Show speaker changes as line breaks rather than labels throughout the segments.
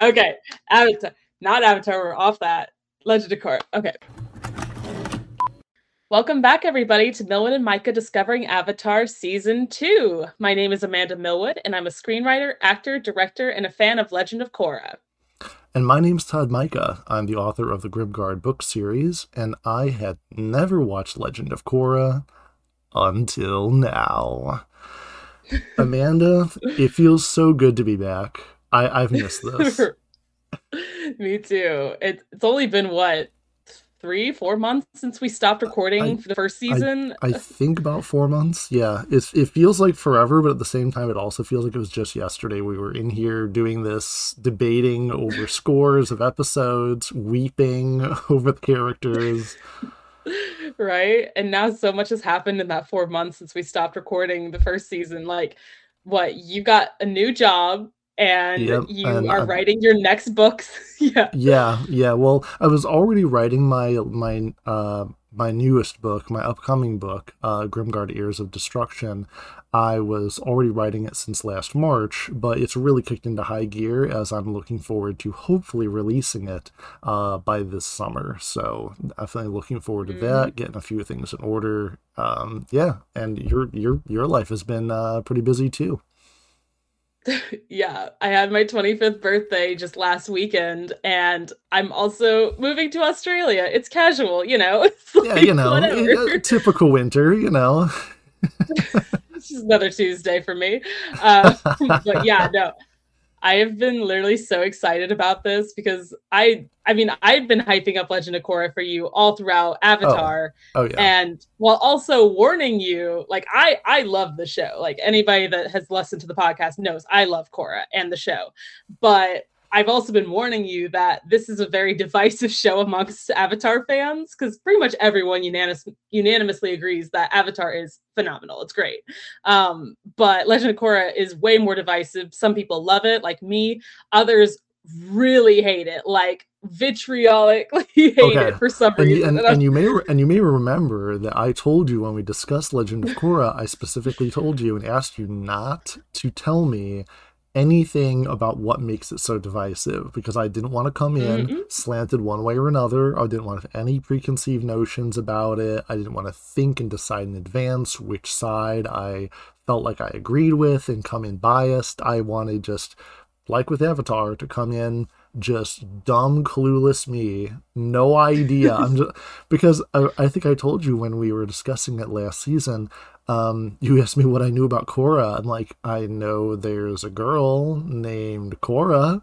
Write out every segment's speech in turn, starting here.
Okay, Avatar, not Avatar. We're off that. Legend of Korra. Okay. Welcome back, everybody, to Milwood and Mika Discovering Avatar Season 2. My name is Amanda Milwood, and I'm a screenwriter, actor, director, and a fan of Legend of Korra.
And my name's Todd Mika. I'm the author of the Grimguard book series, and I had never watched Legend of Korra until now. Amanda, it feels so good to be back. I, I've missed this.
Me too. It, it's only been what three, four months since we stopped recording I, for the first season.
I, I, think about four months. Yeah, it's it feels like forever, but at the same time, it also feels like it was just yesterday. We were in here doing this, debating over scores of episodes, weeping over the characters.
right, and now so much has happened in that four months since we stopped recording the first season. Like, what you got a new job and yep, you and are I'm, writing your next books. yeah.
Yeah, yeah. Well, I was already writing my my uh my newest book, my upcoming book, uh Grimguard Ears of Destruction. I was already writing it since last March, but it's really kicked into high gear as I'm looking forward to hopefully releasing it uh by this summer. So, definitely looking forward to mm-hmm. that, getting a few things in order. Um yeah, and your your your life has been uh pretty busy too.
yeah, I had my 25th birthday just last weekend, and I'm also moving to Australia. It's casual, you know.
Like, yeah, you know, uh, typical winter, you know.
it's just another Tuesday for me. Uh, but yeah, no, I have been literally so excited about this because I I mean I've been hyping up Legend of Korra for you all throughout Avatar.
Oh, oh yeah.
And while also warning you, like I I love the show. Like anybody that has listened to the podcast knows I love Korra and the show. But I've also been warning you that this is a very divisive show amongst Avatar fans because pretty much everyone unanimous, unanimously agrees that Avatar is phenomenal. It's great. Um, but Legend of Korra is way more divisive. Some people love it, like me. Others really hate it, like vitriolically hate okay. it for some
and
reason.
You, and, and, you may and you may remember that I told you when we discussed Legend of Korra, I specifically told you and asked you not to tell me anything about what makes it so divisive because I didn't want to come in mm-hmm. slanted one way or another. I didn't want to have any preconceived notions about it. I didn't want to think and decide in advance which side I felt like I agreed with and come in biased. I wanted just, like with Avatar, to come in just dumb, clueless me, no idea. I'm just because I, I think I told you when we were discussing it last season um, you asked me what I knew about Korra. I'm like, I know there's a girl named Korra,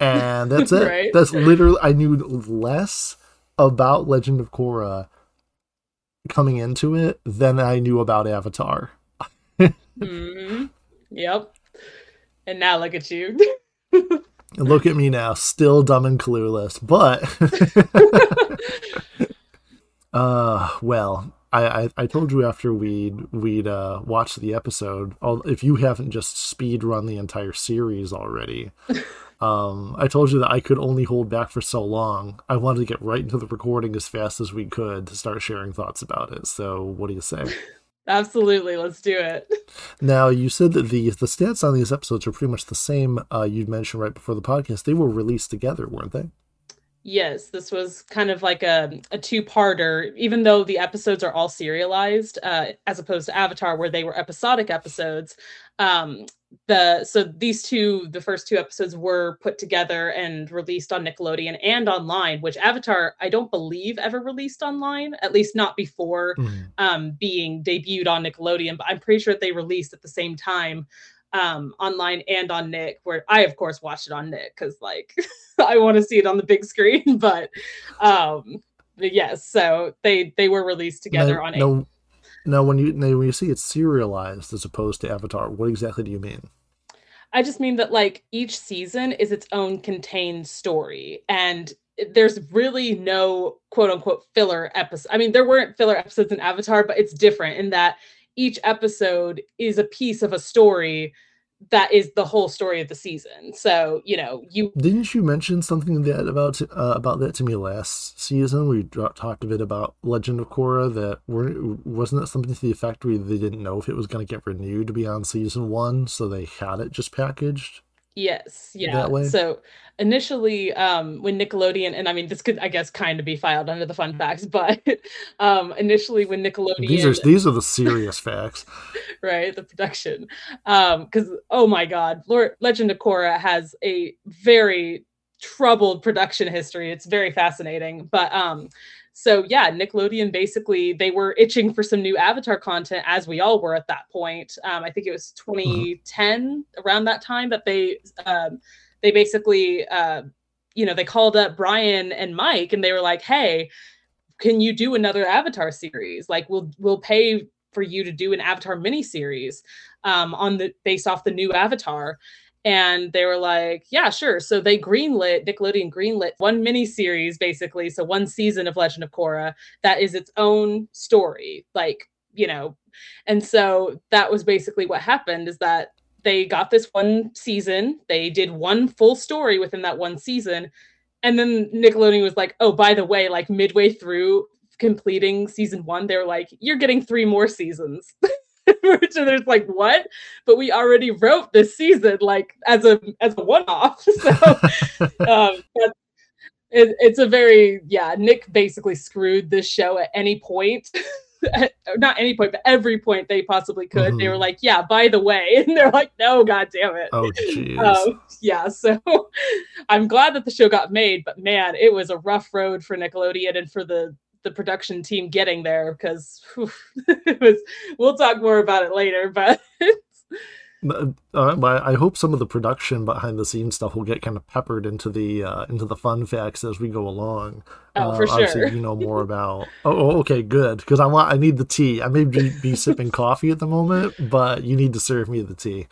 and that's it. right? That's literally I knew less about Legend of Korra coming into it than I knew about Avatar.
mm-hmm. Yep. And now look at you.
Look at me now, still dumb and clueless, but uh well, I, I, I told you after we'd we'd uh, watched the episode. If you haven't just speed run the entire series already, um, I told you that I could only hold back for so long. I wanted to get right into the recording as fast as we could to start sharing thoughts about it. So, what do you say?
Absolutely, let's do it.
Now, you said that the the stats on these episodes are pretty much the same. Uh, you mentioned right before the podcast they were released together, weren't they?
Yes, this was kind of like a, a two-parter, even though the episodes are all serialized, uh, as opposed to Avatar, where they were episodic episodes. Um, the so these two, the first two episodes were put together and released on Nickelodeon and online, which Avatar I don't believe ever released online, at least not before mm-hmm. um, being debuted on Nickelodeon. But I'm pretty sure they released at the same time um online and on Nick where I of course watched it on Nick cuz like I want to see it on the big screen but um but yes so they they were released together on
no, a- no when you when you see it's serialized as opposed to Avatar what exactly do you mean
I just mean that like each season is its own contained story and there's really no quote unquote filler episode. I mean, there weren't filler episodes in Avatar, but it's different in that each episode is a piece of a story that is the whole story of the season. So you know, you
didn't you mention something that about uh, about that to me last season? We talked a bit about Legend of Korra. That weren't wasn't that something to the effect where they didn't know if it was going to get renewed beyond season one, so they had it just packaged.
Yes, yeah. So initially, um, when Nickelodeon, and I mean, this could, I guess, kind of be filed under the fun facts, but um, initially when Nickelodeon,
these are these are the serious facts,
right? The production, because um, oh my God, Lord, Legend of Korra has a very troubled production history. It's very fascinating, but um, so yeah, Nickelodeon basically they were itching for some new Avatar content, as we all were at that point. Um, I think it was 2010 mm-hmm. around that time that they um, they basically uh, you know they called up Bryan and Mike and they were like, hey, can you do another Avatar series? Like we'll we'll pay for you to do an Avatar miniseries um, on the based off the new Avatar and they were like, "Yeah, sure." So they greenlit Nickelodeon greenlit one mini series, basically, so one season of Legend of Korra that is its own story, like you know, and so that was basically what happened. Is that they got this one season, they did one full story within that one season, and then Nickelodeon was like, "Oh, by the way, like midway through completing season one, they were like, "You're getting three more seasons." which there's like what? But we already wrote this season like as a as a one-off. So um it, it's a very yeah nick basically screwed this show at any point. At, not any point but every point they possibly could. Mm-hmm. they were like yeah by the way and they're like no god damn it.
Oh.
Um, yeah so i'm glad that the show got made but man it was a rough road for nickelodeon and for the the production team getting there because it was we'll talk more about it later but
uh, I hope some of the production behind the scenes stuff will get kind of peppered into the uh, into the fun facts as we go along.
Oh, uh, for sure.
You know more about. Oh, oh okay, good. Because I want. I need the tea. I may be, be sipping coffee at the moment, but you need to serve me the tea.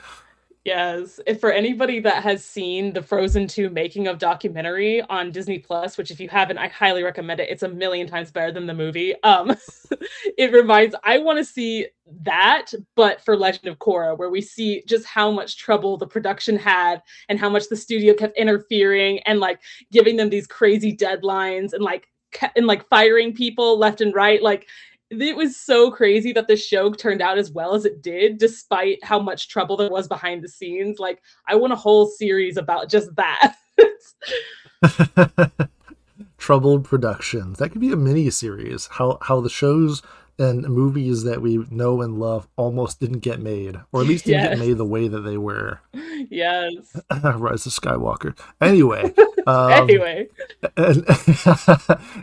Yes. If for anybody that has seen the Frozen 2 making of documentary on Disney Plus, which if you haven't, I highly recommend it. It's a million times better than the movie. Um it reminds I want to see that, but for Legend of Korra, where we see just how much trouble the production had and how much the studio kept interfering and like giving them these crazy deadlines and like and like firing people left and right. Like it was so crazy that the show turned out as well as it did, despite how much trouble there was behind the scenes. Like, I want a whole series about just that.
Troubled productions. That could be a mini series. How how the shows and movies that we know and love almost didn't get made, or at least didn't yes. get made the way that they were.
Yes.
Rise of Skywalker. Anyway.
Um, anyway.
And,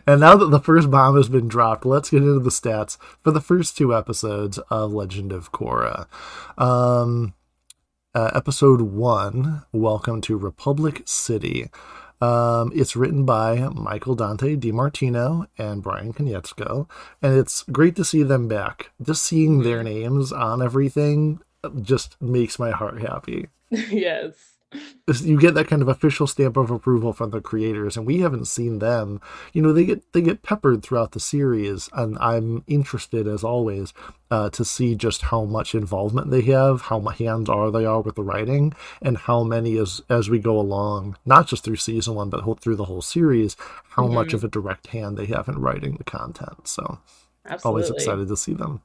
and now that the first bomb has been dropped, let's get into the stats for the first two episodes of Legend of Korra. Um, uh, episode one, Welcome to Republic City. Um, it's written by Michael Dante DiMartino and Bryan Konietzko, and it's great to see them back. Just seeing their names on everything just makes my heart happy.
yes
you get that kind of official stamp of approval from the creators and we haven't seen them you know they get they get peppered throughout the series and i'm interested as always uh, to see just how much involvement they have how hands are they are with the writing and how many as as we go along not just through season one but through the whole series how mm-hmm. much of a direct hand they have in writing the content so Absolutely. always excited to see them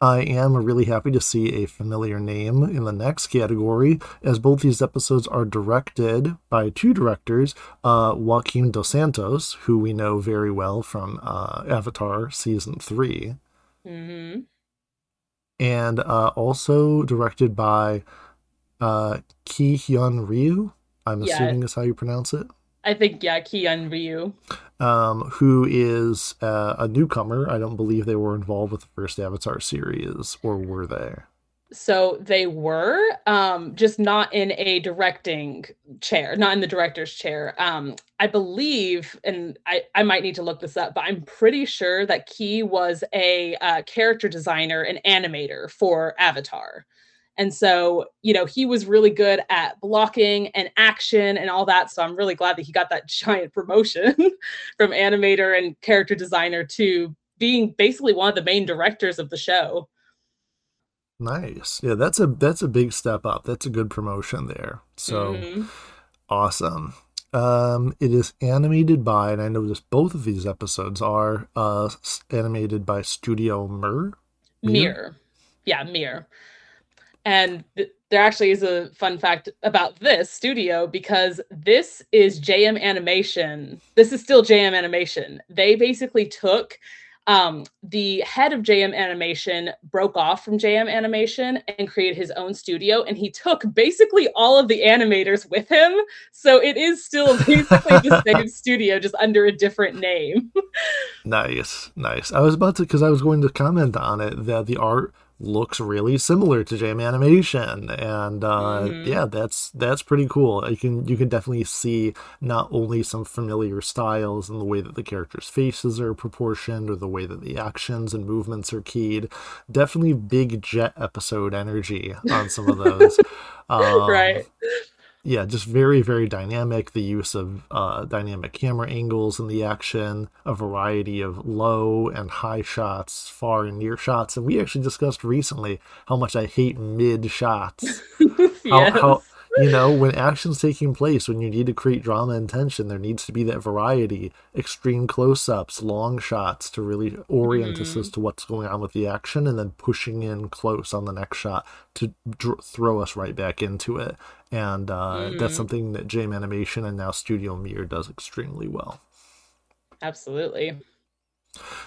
I am really happy to see a familiar name in the next category, as both these episodes are directed by two directors, uh, Joaquin Dos Santos, who we know very well from uh, Avatar Season 3,
mm-hmm.
and uh, also directed by uh, Ki Hyun Ryu. I'm yeah. assuming is how you pronounce it.
I think yeah, Kian Ryu.
Um, who is uh, a newcomer. I don't believe they were involved with the first Avatar series, or were they?
So they were, um, just not in a directing chair, not in the director's chair. Um, I believe, and I, I might need to look this up, but I'm pretty sure that Ki was a uh, character designer and animator for Avatar. And so, you know, he was really good at blocking and action and all that. So I'm really glad that he got that giant promotion from animator and character designer to being basically one of the main directors of the show.
Nice. Yeah, that's a that's a big step up. That's a good promotion there. So mm-hmm. awesome. Um, it is animated by, and I noticed both of these episodes are uh, animated by Studio Mir.
Mir. Mir. Yeah, Mir and there actually is a fun fact about this studio because this is JM Animation. This is still JM Animation. They basically took um, the head of JM Animation broke off from JM Animation and created his own studio, and he took basically all of the animators with him. So it is still basically the same studio, just under a different name.
nice, nice. I was about to because I was going to comment on it that the art looks really similar to JM Animation, and uh, mm-hmm. yeah, that's that's pretty cool. You can you can definitely see not only some familiar styles in the way that the characters' faces are proportioned or the way that the actions and movements are keyed. Definitely big jet episode energy on some of those.
um, right
yeah, just very, very dynamic. The use of uh, dynamic camera angles in the action, a variety of low and high shots, far and near shots. And we actually discussed recently how much I hate mid shots.
yes. how, how,
you know, when action's taking place, when you need to create drama and tension, there needs to be that variety, extreme close ups, long shots to really orient mm-hmm. us as to what's going on with the action, and then pushing in close on the next shot to dr- throw us right back into it. And uh, mm-hmm. that's something that JM Animation and now Studio Mir does extremely well.
Absolutely.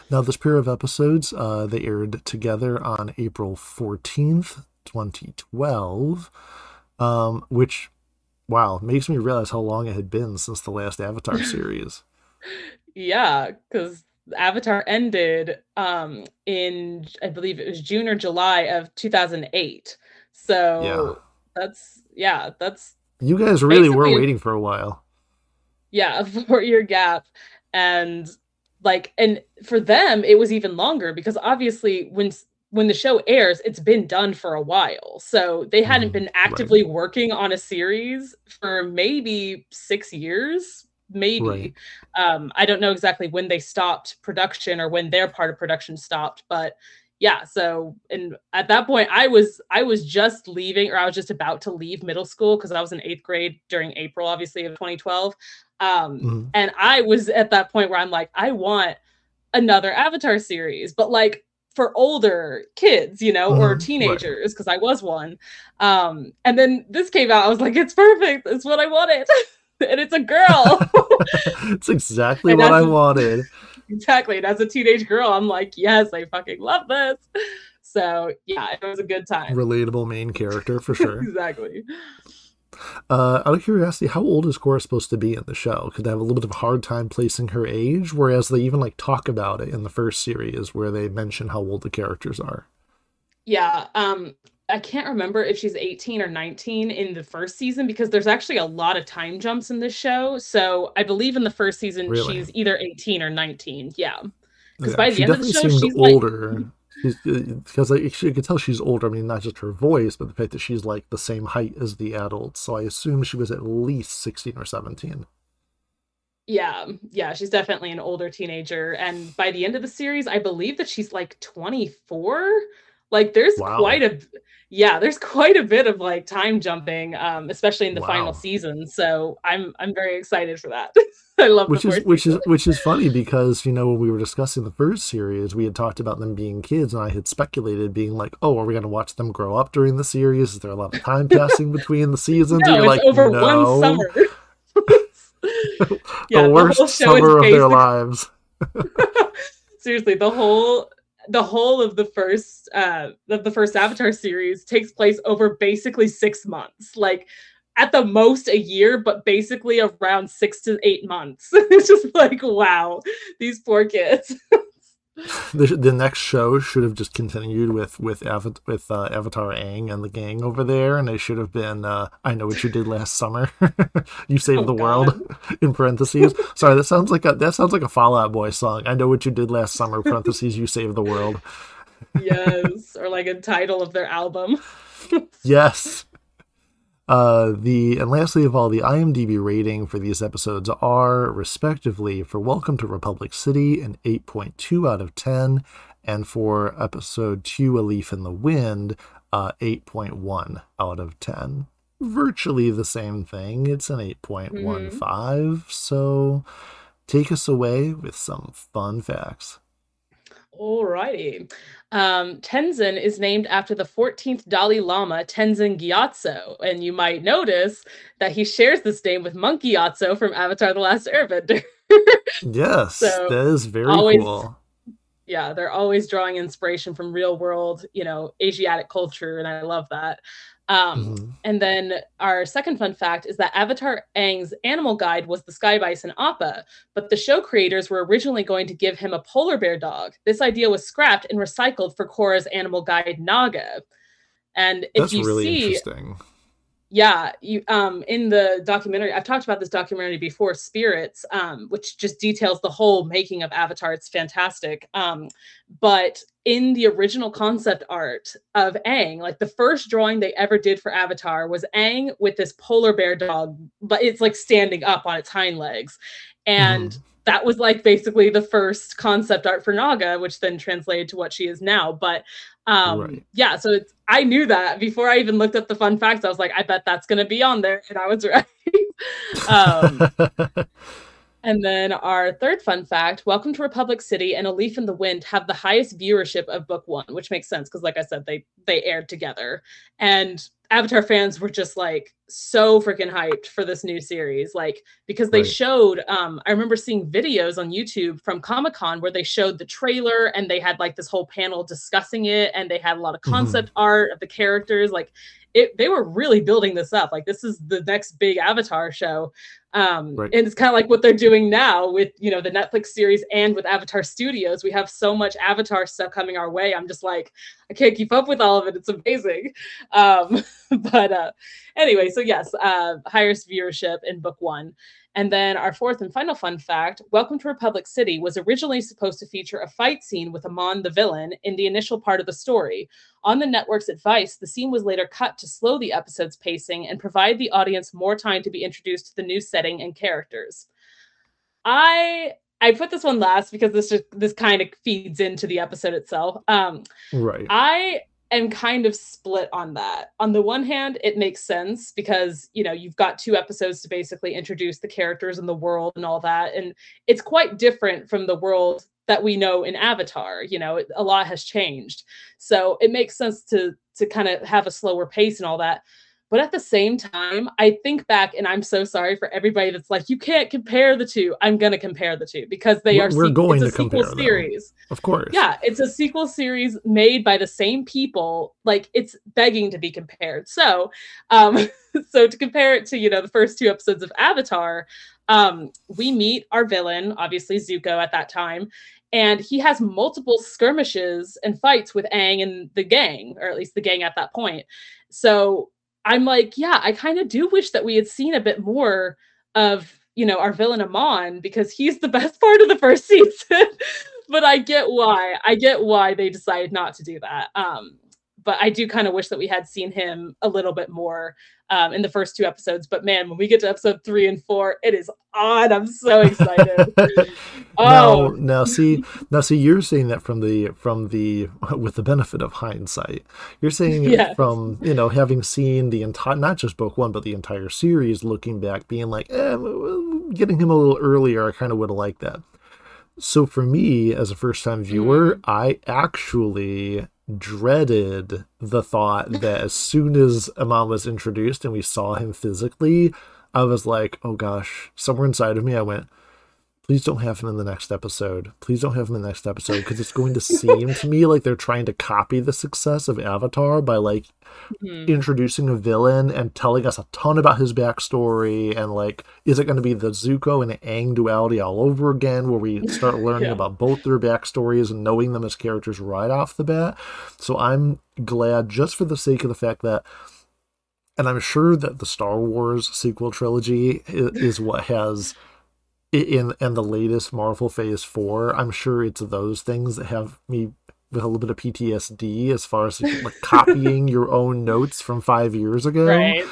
Now, this pair of episodes, uh, they aired together on April 14th, 2012 um, which wow makes me realize how long it had been since the last Avatar series.
yeah, because Avatar ended um, in I believe it was June or July of 2008. So yeah. that's yeah, that's
you guys really were waiting for a while.
Yeah, a four year gap. And like and for them it was even longer because obviously when when the show airs, it's been done for a while. So they hadn't mm, been actively right. working on a series for maybe six years, maybe. Right. Um, I don't know exactly when they stopped production or when their part of production stopped, but yeah. So and at that point, I was I was just leaving, or I was just about to leave middle school because I was in eighth grade during April, obviously of 2012. Um, mm-hmm. and I was at that point where I'm like, I want another Avatar series, but like for older kids, you know, mm-hmm. or teenagers, because right. I was one. Um, and then this came out, I was like, it's perfect. It's what I wanted. and it's a girl.
it's exactly what I wanted.
Exactly. And as a teenage girl, I'm like, yes, I fucking love this. So yeah, it was a good time.
Relatable main character for sure.
exactly.
Uh, out of curiosity, how old is Korra supposed to be in the show? Because they have a little bit of a hard time placing her age, whereas they even like talk about it in the first series where they mention how old the characters are.
Yeah, um, I can't remember if she's 18 or 19 in the first season because there's actually a lot of time jumps in this show. So I believe in the first season really? she's either 18 or 19. Yeah. Because yeah, by the end of the show, she's older.
Like, She's because uh, like, you could tell she's older. I mean, not just her voice, but the fact that she's like the same height as the adults. So I assume she was at least sixteen or seventeen.
Yeah, yeah, she's definitely an older teenager, and by the end of the series, I believe that she's like twenty four. Like, there's wow. quite a yeah, there's quite a bit of like time jumping, um, especially in the wow. final season. So I'm I'm very excited for that. I love
which is which is which is funny because you know when we were discussing the first series, we had talked about them being kids, and I had speculated being like, "Oh, are we going to watch them grow up during the series? Is there a lot of time passing between the seasons?"
No, it's like, over no. one summer.
yeah, the worst the summer of their lives.
Seriously, the whole the whole of the first uh of the first Avatar series takes place over basically six months. Like at the most a year, but basically around six to eight months. it's just like, wow, these poor kids.
the, the next show should have just continued with with Ava- with uh, Avatar Aang and the gang over there, and it should have been uh, "I know what you did last summer. you saved oh, the God. world." in parentheses. Sorry, that sounds like a that sounds like a Fall Out Boy song. I know what you did last summer. Parentheses, you saved the world.
yes, or like a title of their album.
yes. Uh, the and lastly of all, the IMDb rating for these episodes are respectively for Welcome to Republic City an 8.2 out of 10, and for episode 2 A Leaf in the Wind, uh, 8.1 out of 10. Virtually the same thing. It's an 8.15. Mm-hmm. So take us away with some fun facts.
Alrighty. Um, Tenzin is named after the 14th Dalai Lama, Tenzin Gyatso. And you might notice that he shares this name with Monk Gyatso from Avatar The Last Airbender.
yes, so that is very always, cool.
Yeah, they're always drawing inspiration from real world, you know, Asiatic culture. And I love that. Um, mm-hmm. And then our second fun fact is that Avatar Aang's animal guide was the sky bison Appa, but the show creators were originally going to give him a polar bear dog. This idea was scrapped and recycled for Korra's animal guide Naga. And if That's you really see, interesting yeah you um in the documentary i've talked about this documentary before spirits um which just details the whole making of avatar it's fantastic um but in the original concept art of Aang, like the first drawing they ever did for Avatar was Aang with this polar bear dog, but it's like standing up on its hind legs. And mm that was like basically the first concept art for Naga, which then translated to what she is now. But um, right. yeah, so it's I knew that before I even looked up the fun facts. I was like, I bet that's gonna be on there, and I was right. um, and then our third fun fact Welcome to Republic City and A Leaf in the Wind have the highest viewership of book one, which makes sense because, like I said, they they aired together. And Avatar fans were just like so freaking hyped for this new series, like because they right. showed. Um, I remember seeing videos on YouTube from Comic Con where they showed the trailer and they had like this whole panel discussing it, and they had a lot of mm-hmm. concept mm-hmm. art of the characters. Like it, they were really building this up. Like this is the next big Avatar show, um, right. and it's kind of like what they're doing now with you know the Netflix series and with Avatar Studios. We have so much Avatar stuff coming our way. I'm just like I can't keep up with all of it. It's amazing. Um, but uh, anyway, so yes, uh, highest viewership in book one. And then our fourth and final fun fact Welcome to Republic City was originally supposed to feature a fight scene with Amon the villain in the initial part of the story. On the network's advice, the scene was later cut to slow the episode's pacing and provide the audience more time to be introduced to the new setting and characters. I I put this one last because this just this kind of feeds into the episode itself. Um,
right.
I am kind of split on that. On the one hand, it makes sense because, you know, you've got two episodes to basically introduce the characters and the world and all that. And it's quite different from the world that we know in Avatar. You know, it, a lot has changed. So it makes sense to to kind of have a slower pace and all that. But at the same time, I think back and I'm so sorry for everybody that's like, you can't compare the two. I'm going to compare the two because they
we're,
are
we're se- going to compare series.
Them.
Of course.
Yeah, it's a sequel series made by the same people. Like it's begging to be compared. So, um, so to compare it to, you know, the first two episodes of Avatar, um, we meet our villain, obviously Zuko at that time, and he has multiple skirmishes and fights with Aang and the gang, or at least the gang at that point. So I'm like, yeah, I kind of do wish that we had seen a bit more of, you know, our villain Amon because he's the best part of the first season. but I get why. I get why they decided not to do that. Um, but I do kind of wish that we had seen him a little bit more um, in the first two episodes. But man, when we get to episode three and four, it is on. I'm so excited.
oh, now, now see, now see, you're saying that from the from the with the benefit of hindsight. You're saying yes. from you know having seen the entire not just book one but the entire series, looking back, being like, eh, getting him a little earlier, I kind of would have liked that. So for me, as a first time viewer, mm. I actually dreaded the thought that as soon as Amon was introduced and we saw him physically, I was like, oh gosh, somewhere inside of me, I went, please don't have him in the next episode. Please don't have him in the next episode because it's going to seem to me like they're trying to copy the success of Avatar by like mm-hmm. introducing a villain and telling us a ton about his backstory. And like, is it going to be the Zuko and Aang duality all over again where we start learning yeah. about both their backstories and knowing them as characters right off the bat? So I'm glad just for the sake of the fact that and I'm sure that the Star Wars sequel trilogy is what has in in the latest Marvel Phase Four, I'm sure it's those things that have me with a little bit of PTSD as far as like copying your own notes from five years ago. Right.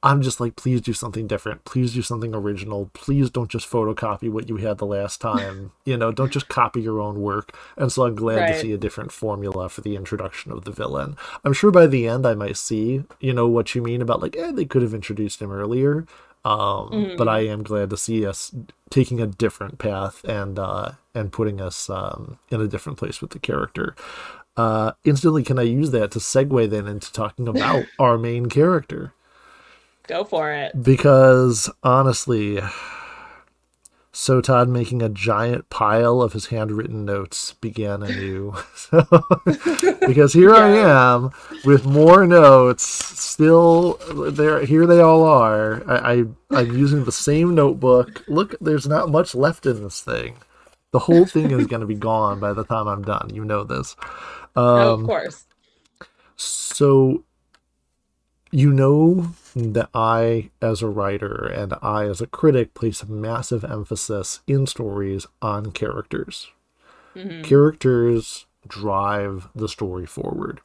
I'm just like, please do something different. Please do something original. Please don't just photocopy what you had the last time. you know, don't just copy your own work. And so I'm glad right. to see a different formula for the introduction of the villain. I'm sure by the end I might see, you know, what you mean about like, eh, they could have introduced him earlier. Um, mm. But I am glad to see us taking a different path and uh, and putting us um, in a different place with the character. Uh, instantly, can I use that to segue then into talking about our main character?
Go for it.
Because honestly, so Todd making a giant pile of his handwritten notes began anew. so, because here yeah. I am with more notes, still there. Here they all are. I, I I'm using the same notebook. Look, there's not much left in this thing. The whole thing is going to be gone by the time I'm done. You know this.
Um, oh, of course.
So you know that I, as a writer and I, as a critic, place a massive emphasis in stories on characters. Mm-hmm. Characters drive the story forward.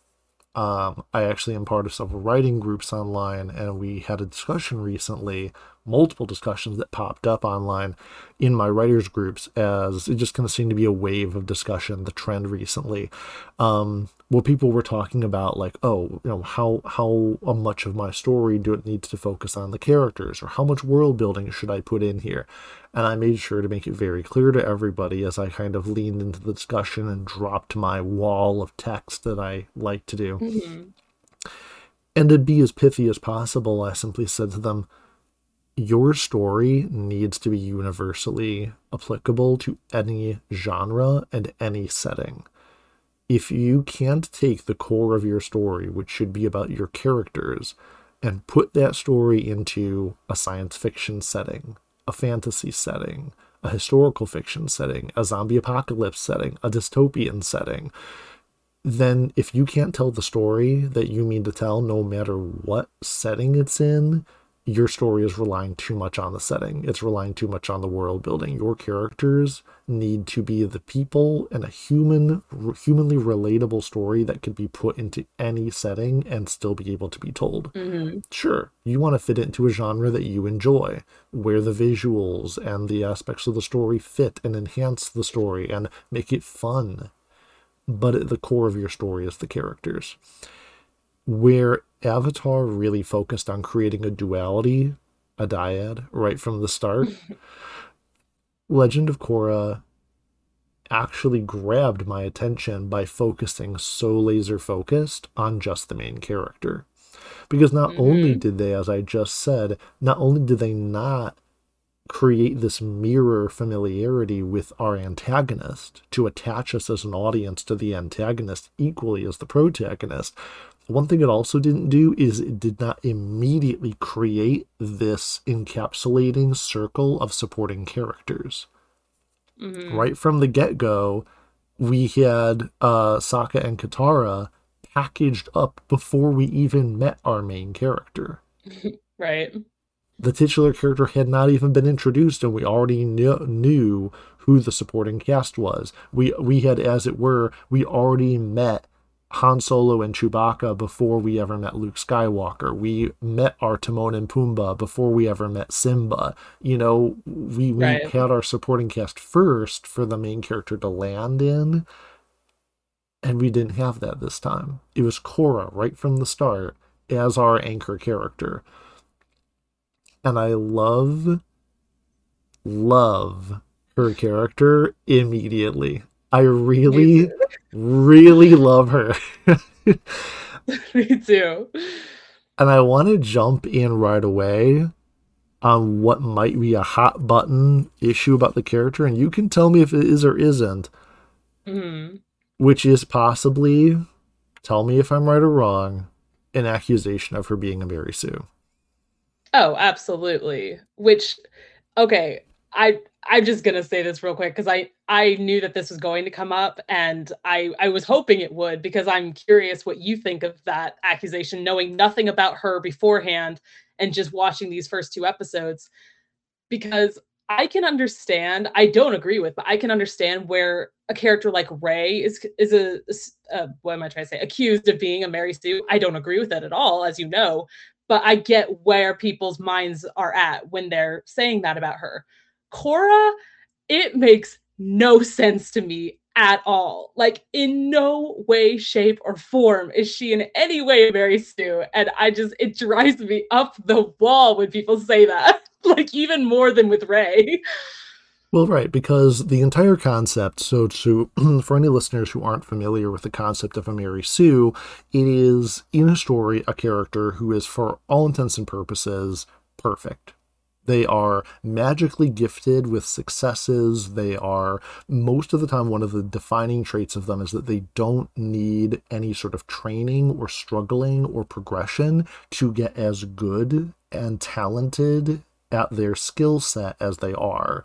Um, I actually am part of several writing groups online, and we had a discussion recently, multiple discussions that popped up online in my writers groups as it just kind of seemed to be a wave of discussion, the trend recently, um, where people were talking about like, oh, you know, how how much of my story do it needs to focus on the characters, or how much world building should I put in here? And I made sure to make it very clear to everybody as I kind of leaned into the discussion and dropped my wall of text that I like to do. Mm-hmm. And to be as pithy as possible, I simply said to them, Your story needs to be universally applicable to any genre and any setting. If you can't take the core of your story, which should be about your characters, and put that story into a science fiction setting, a fantasy setting, a historical fiction setting, a zombie apocalypse setting, a dystopian setting, then if you can't tell the story that you mean to tell, no matter what setting it's in, your story is relying too much on the setting. It's relying too much on the world building. Your characters need to be the people and a human, humanly relatable story that could be put into any setting and still be able to be told. Mm-hmm. Sure, you want to fit it into a genre that you enjoy, where the visuals and the aspects of the story fit and enhance the story and make it fun. But at the core of your story is the characters. Where Avatar really focused on creating a duality, a dyad, right from the start. Legend of Korra actually grabbed my attention by focusing so laser focused on just the main character. Because not mm-hmm. only did they, as I just said, not only did they not create this mirror familiarity with our antagonist to attach us as an audience to the antagonist equally as the protagonist, one thing it also didn't do is it did not immediately create this encapsulating circle of supporting characters. Mm-hmm. Right from the get go, we had uh, Sokka and Katara packaged up before we even met our main character.
right.
The titular character had not even been introduced, and we already knew, knew who the supporting cast was. We we had, as it were, we already met Han Solo and Chewbacca before we ever met Luke Skywalker. We met our Timon and Pumbaa before we ever met Simba. You know, we, we right. had our supporting cast first for the main character to land in, and we didn't have that this time. It was Korra right from the start as our anchor character. And I love, love her character immediately. I really, really love her.
Me too.
And I want to jump in right away on what might be a hot button issue about the character, and you can tell me if it is or isn't. Mm-hmm. Which is possibly, tell me if I'm right or wrong, an accusation of her being a Mary Sue.
Oh, absolutely. Which, okay, I I'm just gonna say this real quick because I I knew that this was going to come up and I I was hoping it would because I'm curious what you think of that accusation, knowing nothing about her beforehand and just watching these first two episodes. Because I can understand, I don't agree with, but I can understand where a character like Rey is is a, a uh, what am I trying to say? Accused of being a Mary Sue. I don't agree with that at all, as you know, but I get where people's minds are at when they're saying that about her Korra, it makes no sense to me at all. Like in no way, shape, or form is she in any way Mary Sue. And I just it drives me up the wall when people say that. like even more than with Rey.
Well, right, because the entire concept, so to for any listeners who aren't familiar with the concept of a Mary Sue, it is in a story a character who is for all intents and purposes perfect. They are magically gifted with successes. They are, most of the time, one of the defining traits of them is that they don't need any sort of training or struggling or progression to get as good and talented at their skill set as they are.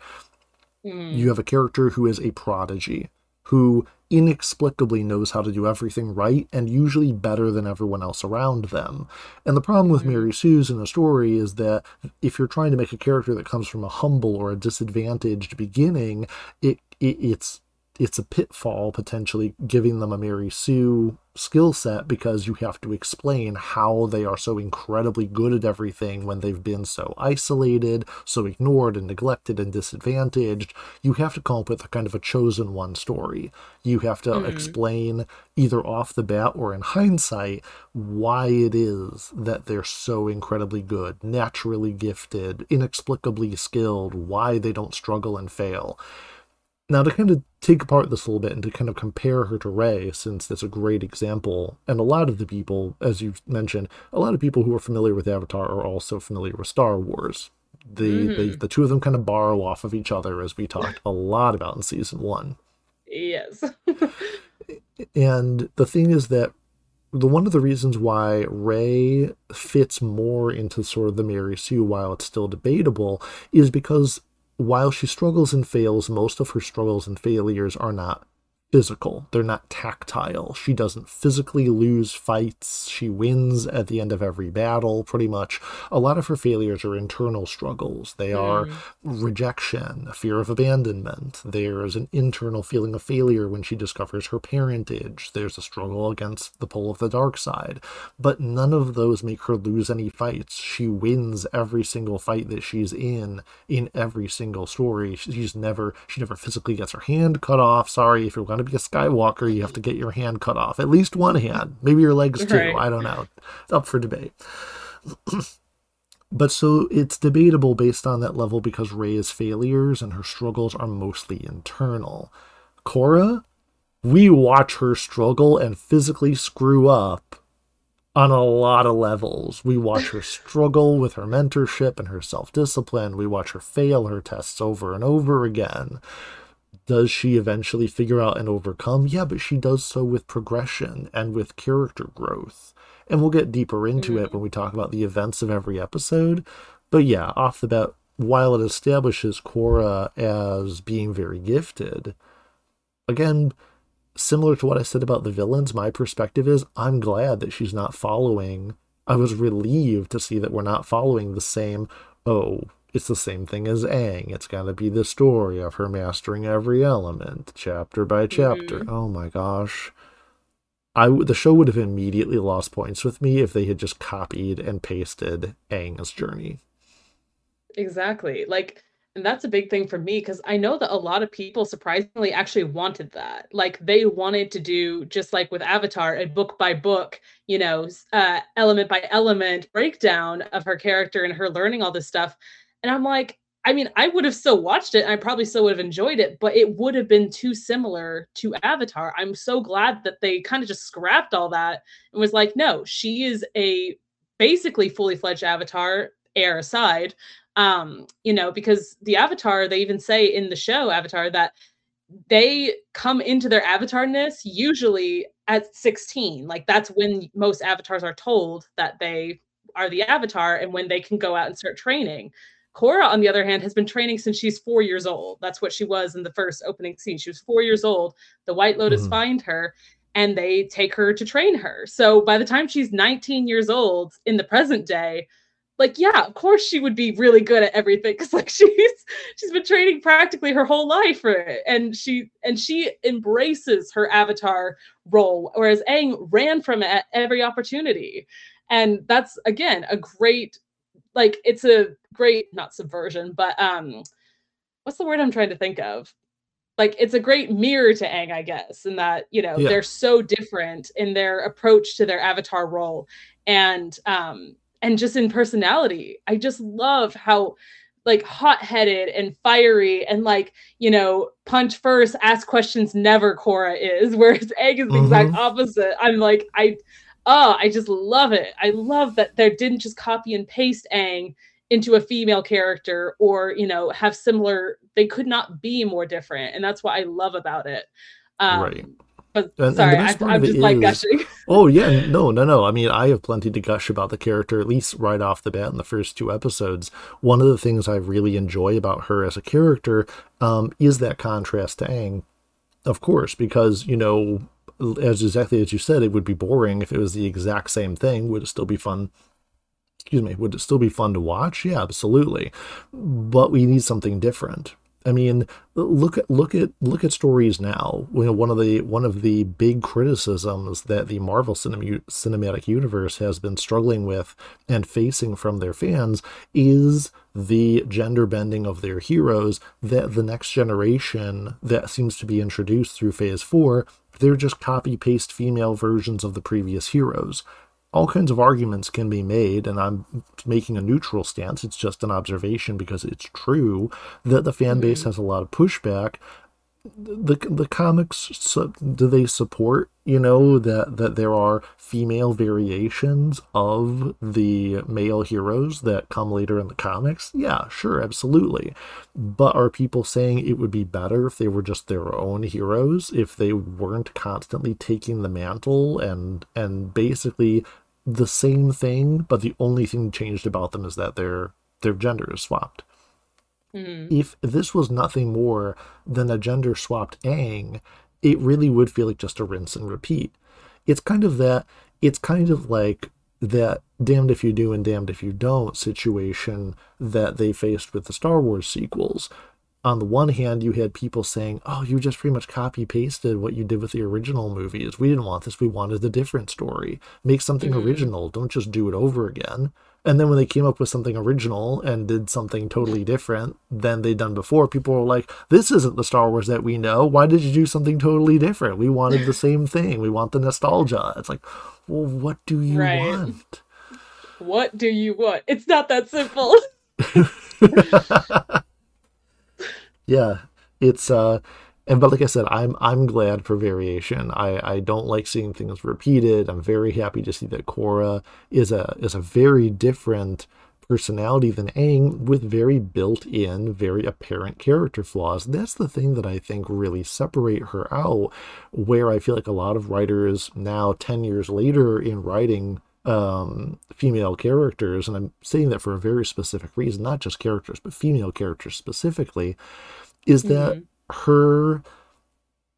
Mm. You have a character who is a prodigy, who inexplicably knows how to do everything right and usually better than everyone else around them. And the problem with. Mary Sue's in the story is that if you're trying to make a character that comes from a humble or a disadvantaged beginning, it, it it's it's a pitfall potentially giving them a Mary Sue skill set because you have to explain how they are so incredibly good at everything when they've been so isolated, so ignored and neglected and disadvantaged. You have to come up with a kind of a chosen one story. You have to mm. explain either off the bat or in hindsight why it is that they're so incredibly good, naturally gifted, inexplicably skilled, why they don't struggle and fail. Now, to kind of take apart this a little bit and to kind of compare her to Rey, since that's a great example, and a lot of the people, as you mentioned, a lot of people who are familiar with Avatar are also familiar with Star Wars. The, mm-hmm. the, the two of them kind of borrow off of each other, as we talked a lot about in season one.
Yes.
and the thing is that the one of the reasons why Rey fits more into sort of the Mary Sue while it's still debatable is because while she struggles and fails, most of her struggles and failures are not physical. They're not tactile. She doesn't physically lose fights. She wins at the end of every battle, pretty much. A lot of her failures are internal struggles. They are mm. rejection, fear of abandonment. There's an internal feeling of failure when she discovers her parentage. There's a struggle against the pull of the dark side. But none of those make her lose any fights. She wins every single fight that she's in, in every single story. She's never, she never physically gets her hand cut off. Sorry if you're to be a Skywalker, you have to get your hand cut off. At least one hand, maybe your legs too. Right. I don't know. It's up for debate. but so it's debatable based on that level because Rey's failures and her struggles are mostly internal. Korra, we watch her struggle and physically screw up on a lot of levels. We watch her struggle with her mentorship and her self discipline. We watch her fail her tests over and over again does she eventually figure out and overcome? Yeah, but she does so with progression and with character growth. And we'll get deeper into mm-hmm. it when we talk about the events of every episode. But yeah, off the bat, while it establishes Korra as being very gifted, again, similar to what I said about the villains, my perspective is I'm glad that she's not following. I was relieved to see that we're not following the same, oh, it's the same thing as Aang. It's got to be the story of her mastering every element, chapter by chapter. Mm-hmm. Oh my gosh. I the show would have immediately lost points with me if they had just copied and pasted Aang's journey.
Exactly. Like and that's a big thing for me because I know that a lot of people surprisingly actually wanted that. Like they wanted to do just like with Avatar, a book by book, you know, uh, element by element breakdown of her character and her learning all this stuff. And I'm like, I mean, I would have still watched it I probably still would have enjoyed it, but it would have been too similar to Avatar. I'm so glad that they kind of just scrapped all that and was like, no, she is a basically fully fledged Avatar, air aside. Um, you know, because the Avatar, they even say in the show Avatar that they come into their avatarness usually at 16. Like that's when most avatars are told that they are the avatar and when they can go out and start training. Korra, on the other hand, has been training since she's four years old. That's what she was in the first opening scene. She was four years old. The White Lotus mm-hmm. find her and they take her to train her. So by the time she's 19 years old in the present day, like yeah, of course she would be really good at everything because like she's she's been training practically her whole life for it, and she and she embraces her avatar role, whereas Aang ran from it at every opportunity, and that's again a great like it's a great not subversion, but um what's the word I'm trying to think of? Like it's a great mirror to Aang, I guess, in that, you know, yeah. they're so different in their approach to their avatar role and um and just in personality. I just love how like hot-headed and fiery and like you know punch first ask questions never Korra is whereas Aang is the mm-hmm. exact opposite I'm like I oh I just love it I love that they didn't just copy and paste Aang into a female character or you know have similar they could not be more different and that's what I love about it um, right but and, sorry, and I, am just like is, gushing.
oh yeah, no, no, no. I mean, I have plenty to gush about the character, at least right off the bat in the first two episodes. One of the things I really enjoy about her as a character um, is that contrast to Aang, of course, because you know, as exactly as you said, it would be boring if it was the exact same thing. Would it still be fun? Excuse me. Would it still be fun to watch? Yeah, absolutely. But we need something different, I mean, look at look at look at stories now. You know, one of the one of the big criticisms that the Marvel Cinem- Cinematic Universe has been struggling with and facing from their fans is the gender bending of their heroes. That the next generation that seems to be introduced through Phase Four, they're just copy paste female versions of the previous heroes all kinds of arguments can be made, and I'm making a neutral stance. It's just an observation because it's true that the fan base mm-hmm. has a lot of pushback. The the comics do they support you know that that there are female variations of the male heroes that come later in the comics? Yeah, sure, absolutely. But are people saying it would be better if they were just their own heroes if they weren't constantly taking the mantle and and basically the same thing, but the only thing changed about them is that their their gender is swapped. Mm-hmm. If this was nothing more than a gender swapped Aang, it really would feel like just a rinse and repeat. It's kind of that. It's kind of like that damned if you do and damned if you don't situation that they faced with the Star Wars sequels, on the one hand, you had people saying, oh, you just pretty much copy pasted what you did with the original movies. We didn't want this. We wanted a different story. Make something mm-hmm. original. Don't just do it over again. And then when they came up with something original and did something totally different than they'd done before, people were like, this isn't the Star Wars that we know. Why did you do something totally different? We wanted the same thing. We want the nostalgia. It's like, well, what do you right. want?
What do you want? It's not that simple.
yeah, it's uh, and but like I said, I'm I'm glad for variation. I I don't like seeing things repeated. I'm very happy to see that Korra is a is a very different personality than Aang with very built-in, very apparent character flaws. That's the thing that I think really separate her out. Where I feel like a lot of writers now, ten years later in writing um, female characters, and I'm saying that for a very specific reason, not just characters, but female characters specifically, is that mm-hmm. Her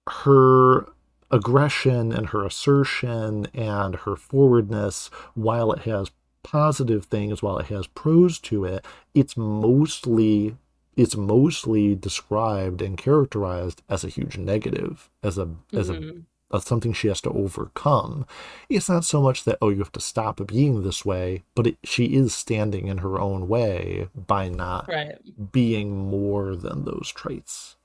her aggression and her assertion and her forwardness, while it has positive things, while it has pros to it, it's mostly it's mostly described and characterized as a huge negative, as a as mm-hmm. a that's something she has to overcome. It's not so much that, oh, you have to stop being this way, but it, she is standing in her own way by not right. being more than those traits.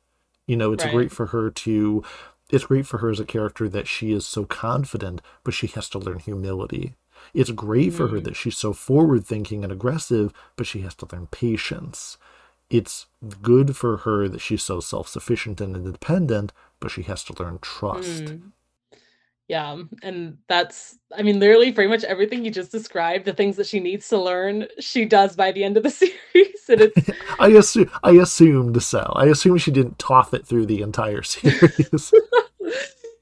You know, it's right. great for her to, it's great for her as a character that she is so confident, but she has to learn humility. It's great mm-hmm. for her mm. that she's so forward thinking and aggressive, but she has to learn patience. It's good for her that she's so self sufficient and independent, but she has to learn trust. Mm.
Yeah, um, and that's I mean literally pretty much everything you just described, the things that she needs to learn, she does by the end of the series. And it's
I assume I assumed so. I assume she didn't toff it through the entire series.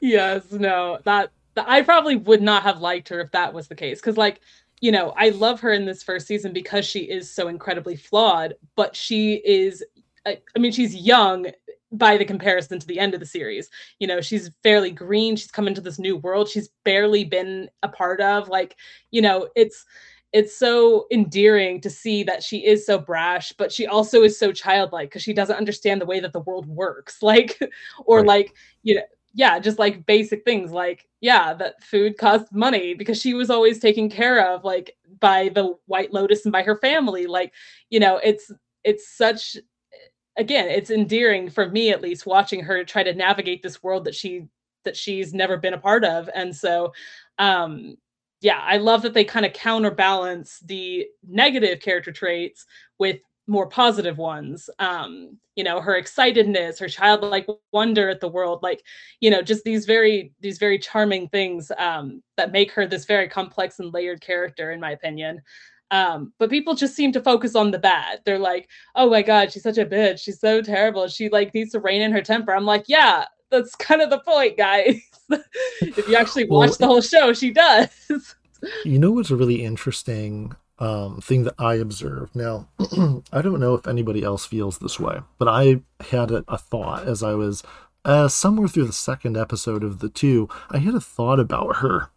yes, no. That, that I probably would not have liked her if that was the case cuz like you know, I love her in this first season because she is so incredibly flawed, but she is I, I mean she's young by the comparison to the end of the series. You know, she's fairly green. She's come into this new world she's barely been a part of. Like, you know, it's it's so endearing to see that she is so brash, but she also is so childlike because she doesn't understand the way that the world works. Like, or right. like, you know, yeah, just like basic things like, yeah, that food costs money because she was always taken care of like by the White Lotus and by her family. Like, you know, it's it's such again, it's endearing for me at least watching her try to navigate this world that she that she's never been a part of. And so um yeah, I love that they kind of counterbalance the negative character traits with more positive ones um you know her excitedness her childlike wonder at the world like you know just these very these very charming things um that make her this very complex and layered character in my opinion um but people just seem to focus on the bad. They're like oh my god she's such a bitch. She's so terrible. She like needs to rein in her temper. I'm like yeah that's kind of the point guys. If you actually watch well, the whole show she does.
You know what's a really interesting um, thing that I observed. Now, I don't know if anybody else feels this way, but I had a, a thought as I was uh, somewhere through the second episode of the two. I had a thought about her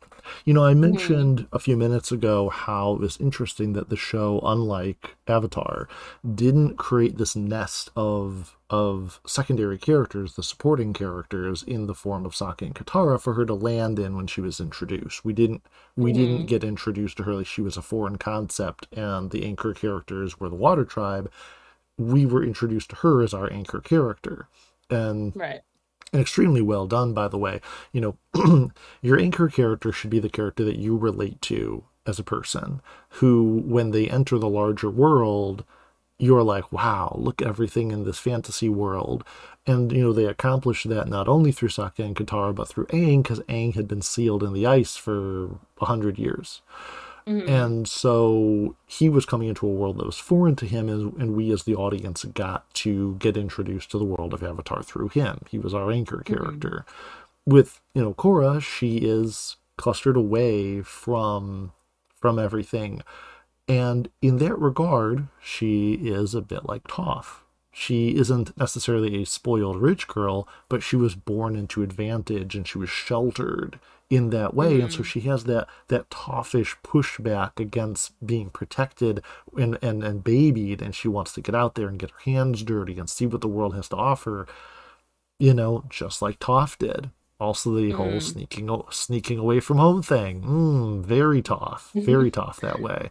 you know, I mm-hmm. mentioned mm-hmm. a few minutes ago how it was interesting that the show, unlike Avatar, didn't create this nest of of secondary characters, the supporting characters, in the form of Sokka and Katara for her to land in when she was introduced. We didn't we mm-hmm. didn't get introduced to her like she was a foreign concept and the anchor characters were the Water Tribe. We were introduced to her as our anchor character. And
right
and extremely well done by the way. You know your anchor character should be the character that you relate to as a person who when they enter the larger world you're like wow look everything in this fantasy world. And you know they accomplished that not only through Sokka and Katara but through Aang because Aang had been sealed in the ice for a hundred years Mm-hmm. And so he was coming into a world that was foreign to him, and, and, we as the audience got to get introduced to the world of Avatar through him. He was our anchor mm-hmm. character. Mm-hmm. With you know Korra, she is clustered away from from everything, and in that regard, she is a bit like Toph. She isn't necessarily a spoiled rich girl, but she was born into advantage and she was sheltered in that way mm-hmm. and so mm. she has that that Tophish pushback against being protected and, and and babied and she wants to get out there and get her hands dirty and see what the world has to offer you know just like Toph did also the mm. whole sneaking sneaking away from home thing mm, very Toph very Toph that way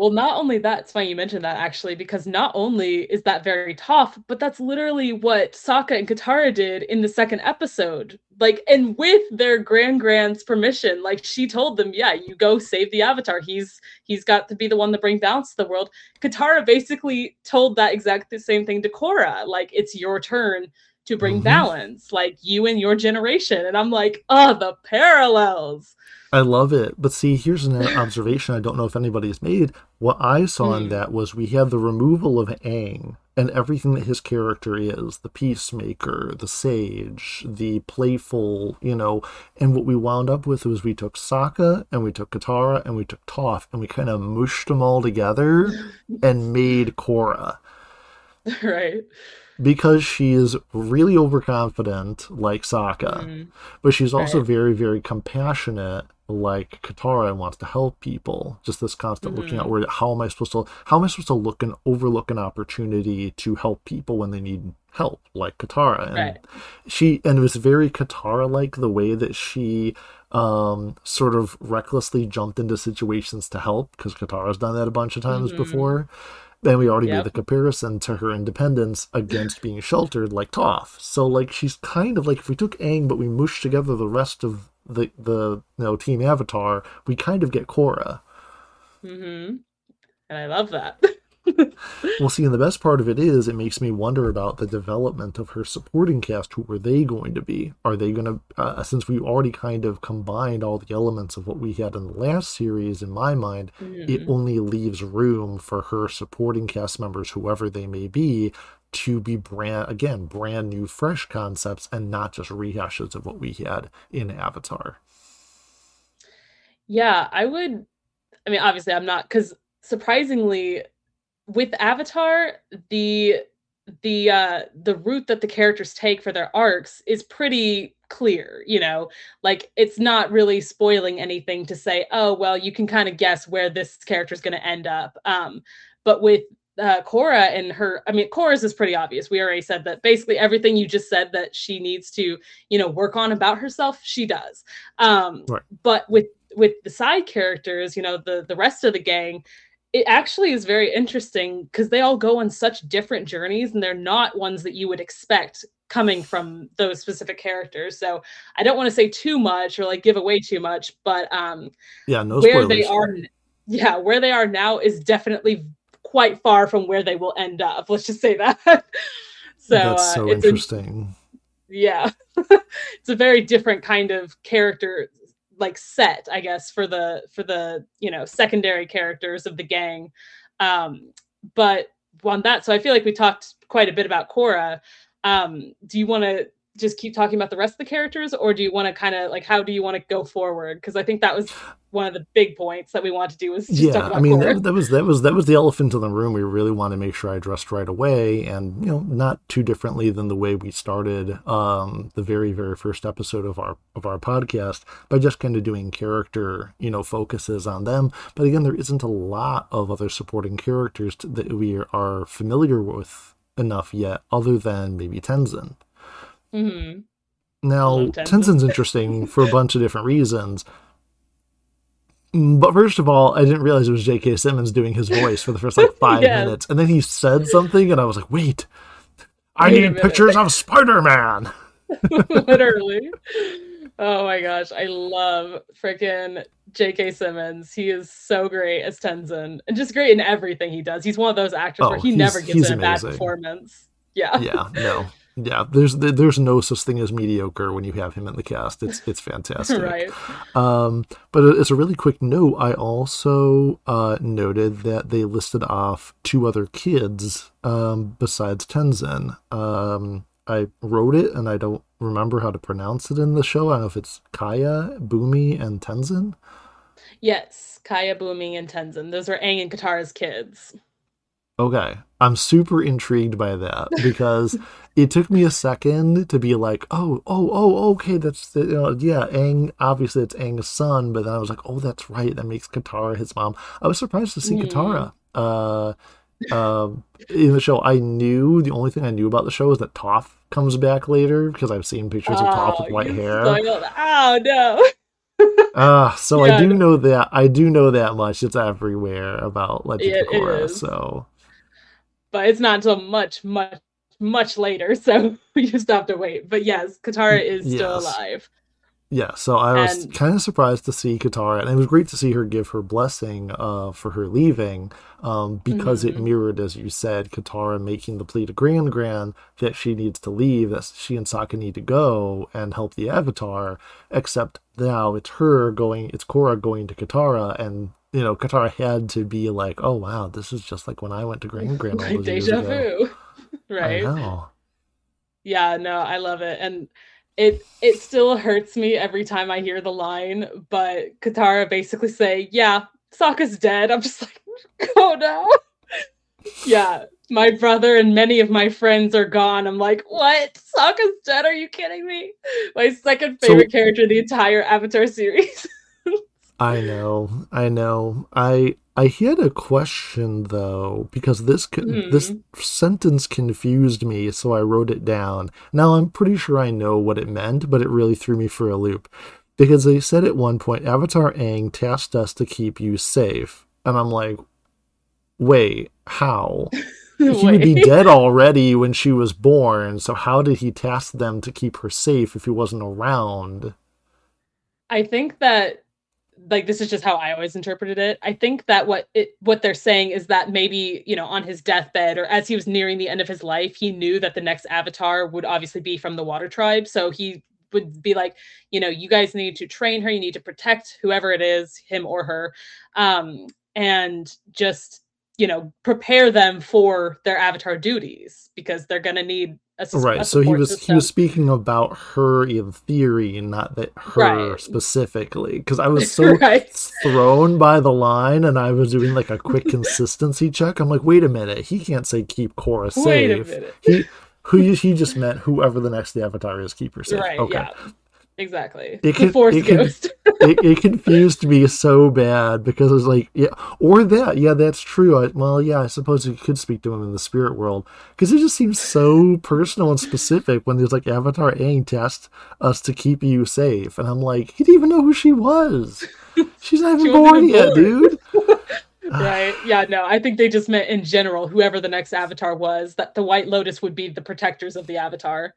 well, not only that, it's funny you mentioned that actually, because not only is that very Toph, but that's literally what Sokka and Katara did in the second episode. Like, and with their grand grand's permission, like she told them, yeah, you go save the Avatar. He's he's got to be the one to bring balance to the world. Katara basically told that exact the same thing to Korra. Like, it's your turn to bring mm-hmm. balance, like you and your generation. And I'm like, oh, the parallels.
I love it. But see, here's an observation I don't know if anybody's made. What I saw mm. in hmm. that was we had the removal of Aang and everything that his character is the peacemaker, the sage, the playful, you know. And what we wound up with was we took Sokka and we took Katara and we took Toph and we kind of mushed them all together and made Korra.
Right
because she is really overconfident like Sokka, mm-hmm. but she's also right. very, very compassionate like Katara and wants to help people. Just this constant mm-hmm. looking out where how am I supposed to how am I supposed to look and overlook an opportunity to help people when they need help, like Katara. And right. she and it was very Katara like the way that she um sort of recklessly jumped into situations to help because Katara's done that a bunch of times mm-hmm. before. And we already yep. made the comparison to her independence against being sheltered like Toph. So like she's kind of like if we took Aang but we mushed together the rest of the the you know team Avatar, we kind of get Korra.
Mm-hmm. And I love that.
well, see, and the best part of it is it makes me wonder about the development of her supporting cast. Who are they going to be? Are they going to, uh, since we already kind of combined all the elements of what we had in the last series, in my mind, mm-hmm. it only leaves room for her supporting cast members, whoever they may be, to be brand again brand new fresh concepts and not just rehashes of what we had in avatar
yeah i would i mean obviously i'm not because surprisingly with avatar the the uh the route that the characters take for their arcs is pretty clear you know like it's not really spoiling anything to say oh well you can kind of guess where this character is going to end up um but with uh, Korra and her, I mean, Korra's is pretty obvious. We already said that basically everything you just said that she needs to, you know, work on about herself, she does. Um, right. But with with the side characters, you know, the the rest of the gang, it actually is very interesting because they all go on such different journeys, and they're not ones that you would expect coming from those specific characters. So I don't want to say too much or like give away too much, but um,
yeah, no
where
spoilers.
they are, yeah, where they are now is definitely quite far from where they will end up. Let's just say that. so
That's so
uh, it's
interesting.
A, yeah, it's a very different kind of character like set, I guess, for the for the you know secondary characters of the gang. Um, but on that, so I feel like we talked quite a bit about Korra Um, do you want to just keep talking about the rest of the characters or do you want to kind of like how do you want to go forward? Because i think that was one of the big points that we want to do was
yeah i mean that, that, was that was that was the elephant in the room. We really want to make sure i addressed right away and you know not too differently than the way we started um the very very first episode of our of our podcast by just kind of doing character you know focuses on them. But again there isn't a lot of other supporting characters that we are familiar with enough yet other than maybe tenzin
Mm-hmm.
Now, Tenzin. Tenzin's interesting for a bunch of different reasons. But first of all, I didn't realize it was J.K. Simmons doing his voice for the first like five yes. minutes, and then he said something, and I was like, "Wait, I Wait need pictures of Spider Man."
Literally. Oh my gosh, I love freaking J.K. Simmons. He is so great as Tenzin, and just great in everything he does. He's one of those actors oh, where he never gives a bad performance. Yeah.
Yeah. No yeah there's there's no such thing as mediocre when you have him in the cast. It's it's fantastic.
Right.
Um but as a really quick note. I also uh noted that they listed off two other kids um besides tenzin. Um i wrote it and i don't remember how to pronounce it in the show. I don't know if it's Kya bumi and tenzin.
Yes Kya bumi and tenzin. Those are aang and katara's kids.
Okay. I'm super intrigued by that because it took me a second to be like, oh, oh, oh, okay, that's the, you know, yeah, Aang, obviously it's Aang's son, but then I was like, oh, that's right, that makes Katara his mom. I was surprised to see mm. Katara uh, uh, in the show. I knew, the only thing I knew about the show is that Toph comes back later because I've seen pictures oh, of Toph with white hair.
oh, no.
Ah, uh, so yeah, I do know that I do know that much. It's everywhere about Legend of Korra. So
but it's not until much, much, much later. So we just have to wait. But yes, Katara is yes. still alive.
Yeah, so I was and, kind of surprised to see Katara, and it was great to see her give her blessing uh, for her leaving, um, because mm-hmm. it mirrored, as you said, Katara making the plea to Grand Grand that she needs to leave, that she and Sokka need to go and help the Avatar. Except now it's her going, it's Korra going to Katara, and you know, Katara had to be like, "Oh wow, this is just like when I went to Grand Grand those Deja vu,
right? Yeah, no, I love it, and it it still hurts me every time I hear the line. But Katara basically say, "Yeah, Sokka's dead." I'm just like, "Oh no." yeah, my brother and many of my friends are gone. I'm like, what? Sokka's dead? Are you kidding me? My second favorite so, character in the entire Avatar series.
I know, I know. I I had a question though because this mm. this sentence confused me, so I wrote it down. Now I'm pretty sure I know what it meant, but it really threw me for a loop because they said at one point Avatar Aang tasked us to keep you safe, and I'm like, wait, how? he would be dead already when she was born, so how did he task them to keep her safe if he wasn't around?
I think that like this is just how I always interpreted it. I think that what it what they're saying is that maybe, you know, on his deathbed or as he was nearing the end of his life, he knew that the next avatar would obviously be from the water tribe. So he would be like, you know, you guys need to train her, you need to protect whoever it is, him or her. Um, and just, you know, prepare them for their avatar duties because they're gonna need a,
right.
A
so he was system. he was speaking about her in theory, and not that her right. specifically. Because I was so right. thrown by the line, and I was doing like a quick consistency check. I'm like, wait a minute, he can't say keep Korra safe. He who he just meant whoever the next the avatar is, keep her safe. Right, okay. Yeah.
Exactly. It the Force
it
Ghost.
it, it, confused me so bad because it was like, yeah, or that, yeah, that's true. I, well, yeah, I suppose you could speak to him in the spirit world because it just seems so personal and specific when there's like Avatar Aang test us to keep you safe, and I'm like, he didn't even know who she was. She's not even she born yet, dude.
right. Yeah. No, I think they just meant in general, whoever the next Avatar was, that the White Lotus would be the protectors of the Avatar.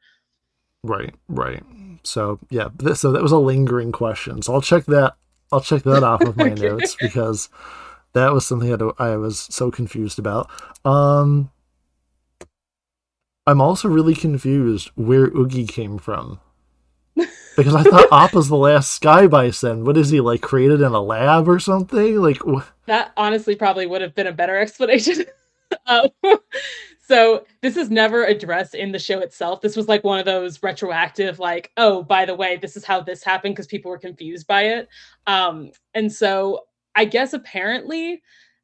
Right, right. So yeah, so that was a lingering question. So I'll check that. I'll check that off of my okay. notes because that was something that I was so confused about. Um, I'm also really confused where Oogi came from. Because I thought Appa's the last Sky Bison. What is he like created in a lab or something? Like wh-
that honestly probably would have been a better explanation. um, so this is never addressed in the show itself. This was like one of those retroactive, like, oh, by the way, this is how this happened because people were confused by it. Um, and so I guess apparently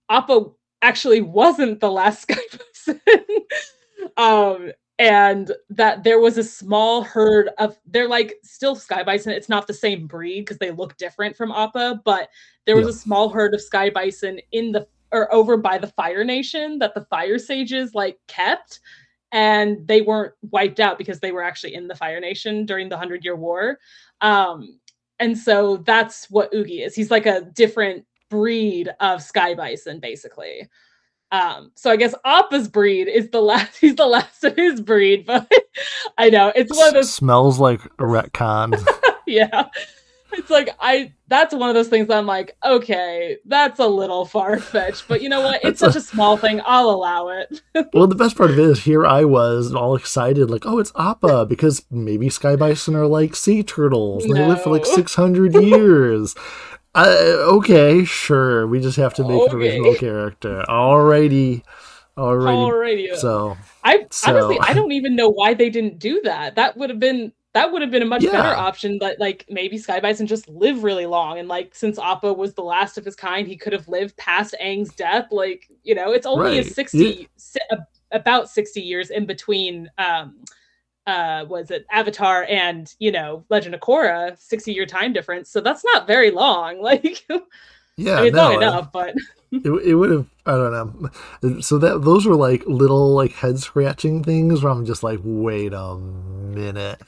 Appa actually wasn't the last Sky Bison. um, and that there was a small herd of they're like still sky bison it's not the same breed because they look different from appa but there was yeah. a small herd of sky bison in the or over by the fire nation that the fire sages like kept and they weren't wiped out because they were actually in the fire nation during the hundred year war um and so that's what Oogi is he's like a different breed of sky bison basically um, so I guess Appa's breed is the last. He's the last of his breed, but I know it's one of those
smells like a retcon.
yeah, it's like I. That's one of those things. I'm like, okay, that's a little far fetched, but you know what? It's such a... a small thing. I'll allow it.
well, the best part of it is here I was all excited, like, oh, it's Appa because maybe sky bison are like sea turtles. No. They live for like 600 years. Uh, okay, sure. We just have to make okay. an original character. Alrighty. Alrighty. Alrighty. So
I so. honestly I don't even know why they didn't do that. That would have been that would have been a much yeah. better option. but like maybe Sky Bison just live really long, and like since Appa was the last of his kind, he could have lived past Aang's death. Like you know, it's only right. a sixty yeah. about sixty years in between um uh was it avatar and you know legend of korra 60 year time difference so that's not very long like
yeah
I mean, it's no, long enough but
it, it would have i don't know so that those were like little like head scratching things where i'm just like wait a minute